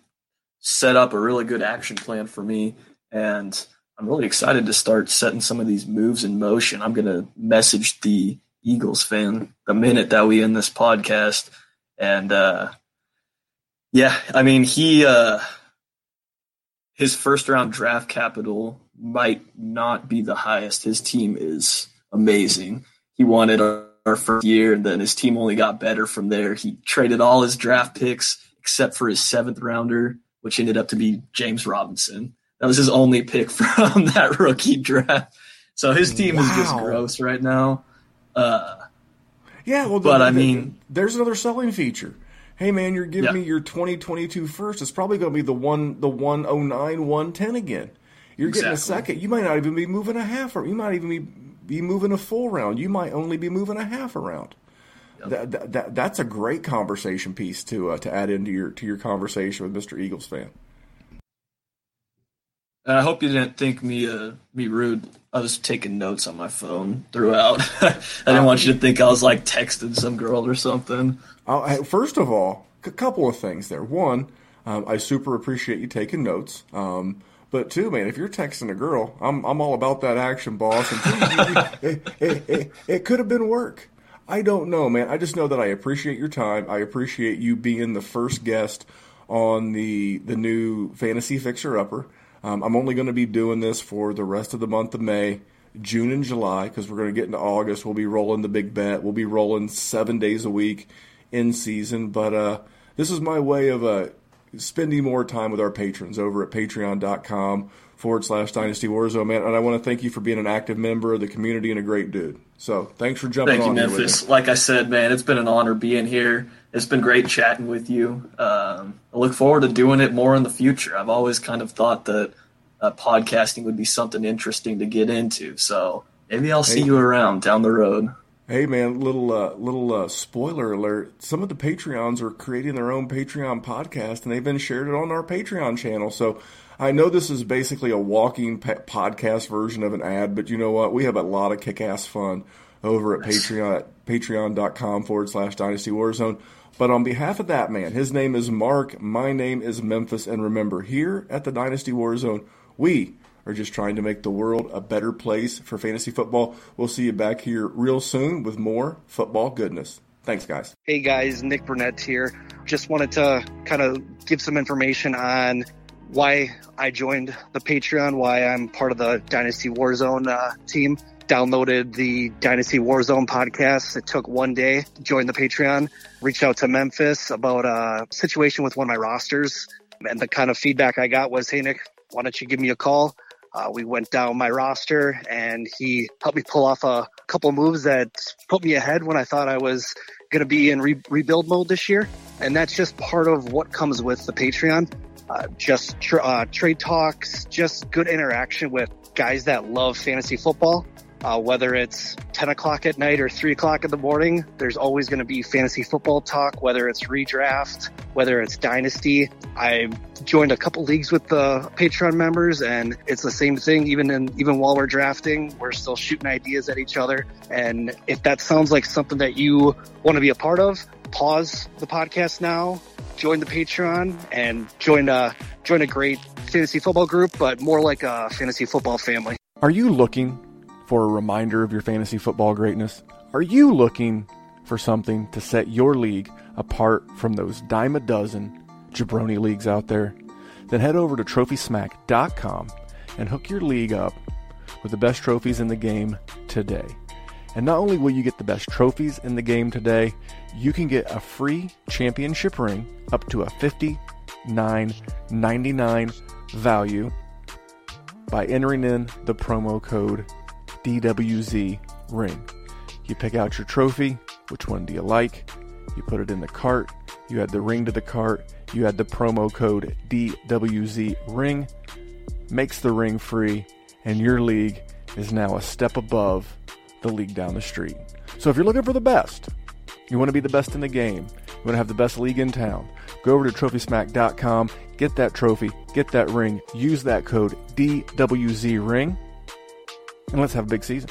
set up a really good action plan for me, and I'm really excited to start setting some of these moves in motion. I'm going to message the Eagles fan the minute that we end this podcast and uh, yeah, I mean he uh, his first round draft capital might not be the highest. His team is amazing. He wanted our, our first year, and then his team only got better from there. He traded all his draft picks except for his seventh rounder, which ended up to be James Robinson. That was his only pick from that rookie draft. So his team wow. is just gross right now. Uh, yeah, well, but the, I mean, there's another selling feature. Hey man, you're giving yeah. me your 2022 first. It's probably going to be the one, the 109, 110 again. You're exactly. getting a second. You might not even be moving a half, or you might even be be moving a full round. You might only be moving a half a round. Yep. That, that, that's a great conversation piece to uh, to add into your to your conversation with Mr. Eagles fan. I hope you didn't think me uh, me rude. I was taking notes on my phone throughout. I didn't want you to think I was like texting some girl or something. Uh, first of all, a couple of things there. One, um, I super appreciate you taking notes. Um, but two, man, if you're texting a girl, I'm I'm all about that action, boss. And it, it, it, it could have been work. I don't know, man. I just know that I appreciate your time. I appreciate you being the first guest on the the new fantasy fixer upper. Um, I'm only going to be doing this for the rest of the month of May, June, and July because we're going to get into August. We'll be rolling the big bet. We'll be rolling seven days a week in season. But uh, this is my way of uh, spending more time with our patrons over at patreon.com forward slash dynasty warzone man and i want to thank you for being an active member of the community and a great dude so thanks for jumping thank on you memphis like i said man it's been an honor being here it's been great chatting with you. Um, I look forward to doing it more in the future. I've always kind of thought that uh, podcasting would be something interesting to get into. So maybe I'll see hey. you around down the road. Hey man, little uh, little uh, spoiler alert! Some of the Patreons are creating their own Patreon podcast, and they've been shared it on our Patreon channel. So I know this is basically a walking podcast version of an ad, but you know what? We have a lot of kick-ass fun over at Patreon patreon.com forward slash Dynasty Warzone. But on behalf of that man, his name is Mark, my name is Memphis, and remember, here at the Dynasty Warzone, we are just trying to make the world a better place for fantasy football. We'll see you back here real soon with more football goodness. Thanks, guys. Hey, guys, Nick Burnett here. Just wanted to kind of give some information on why I joined the Patreon, why I'm part of the Dynasty Warzone uh, team downloaded the Dynasty Warzone podcast. It took one day to join the Patreon, reached out to Memphis about a situation with one of my rosters. And the kind of feedback I got was, Hey, Nick, why don't you give me a call? Uh, we went down my roster and he helped me pull off a couple moves that put me ahead when I thought I was going to be in re- rebuild mode this year. And that's just part of what comes with the Patreon. Uh, just uh, trade talks, just good interaction with guys that love fantasy football uh, whether it's 10 o'clock at night or 3 o'clock in the morning, there's always going to be fantasy football talk, whether it's redraft, whether it's dynasty. I joined a couple leagues with the Patreon members and it's the same thing. Even in, even while we're drafting, we're still shooting ideas at each other. And if that sounds like something that you want to be a part of, pause the podcast now, join the Patreon and join a, join a great fantasy football group, but more like a fantasy football family. Are you looking for a reminder of your fantasy football greatness? Are you looking for something to set your league apart from those dime a dozen jabroni leagues out there? Then head over to trophysmack.com and hook your league up with the best trophies in the game today. And not only will you get the best trophies in the game today, you can get a free championship ring up to a $59.99 value by entering in the promo code DWZ ring. You pick out your trophy, which one do you like? You put it in the cart, you add the ring to the cart, You add the promo code DWZ Ring, makes the ring free, and your league is now a step above the league down the street. So if you're looking for the best, you want to be the best in the game, you want to have the best league in town, go over to trophysmack.com, get that trophy, get that ring, use that code DWZ Ring, and let's have a big season.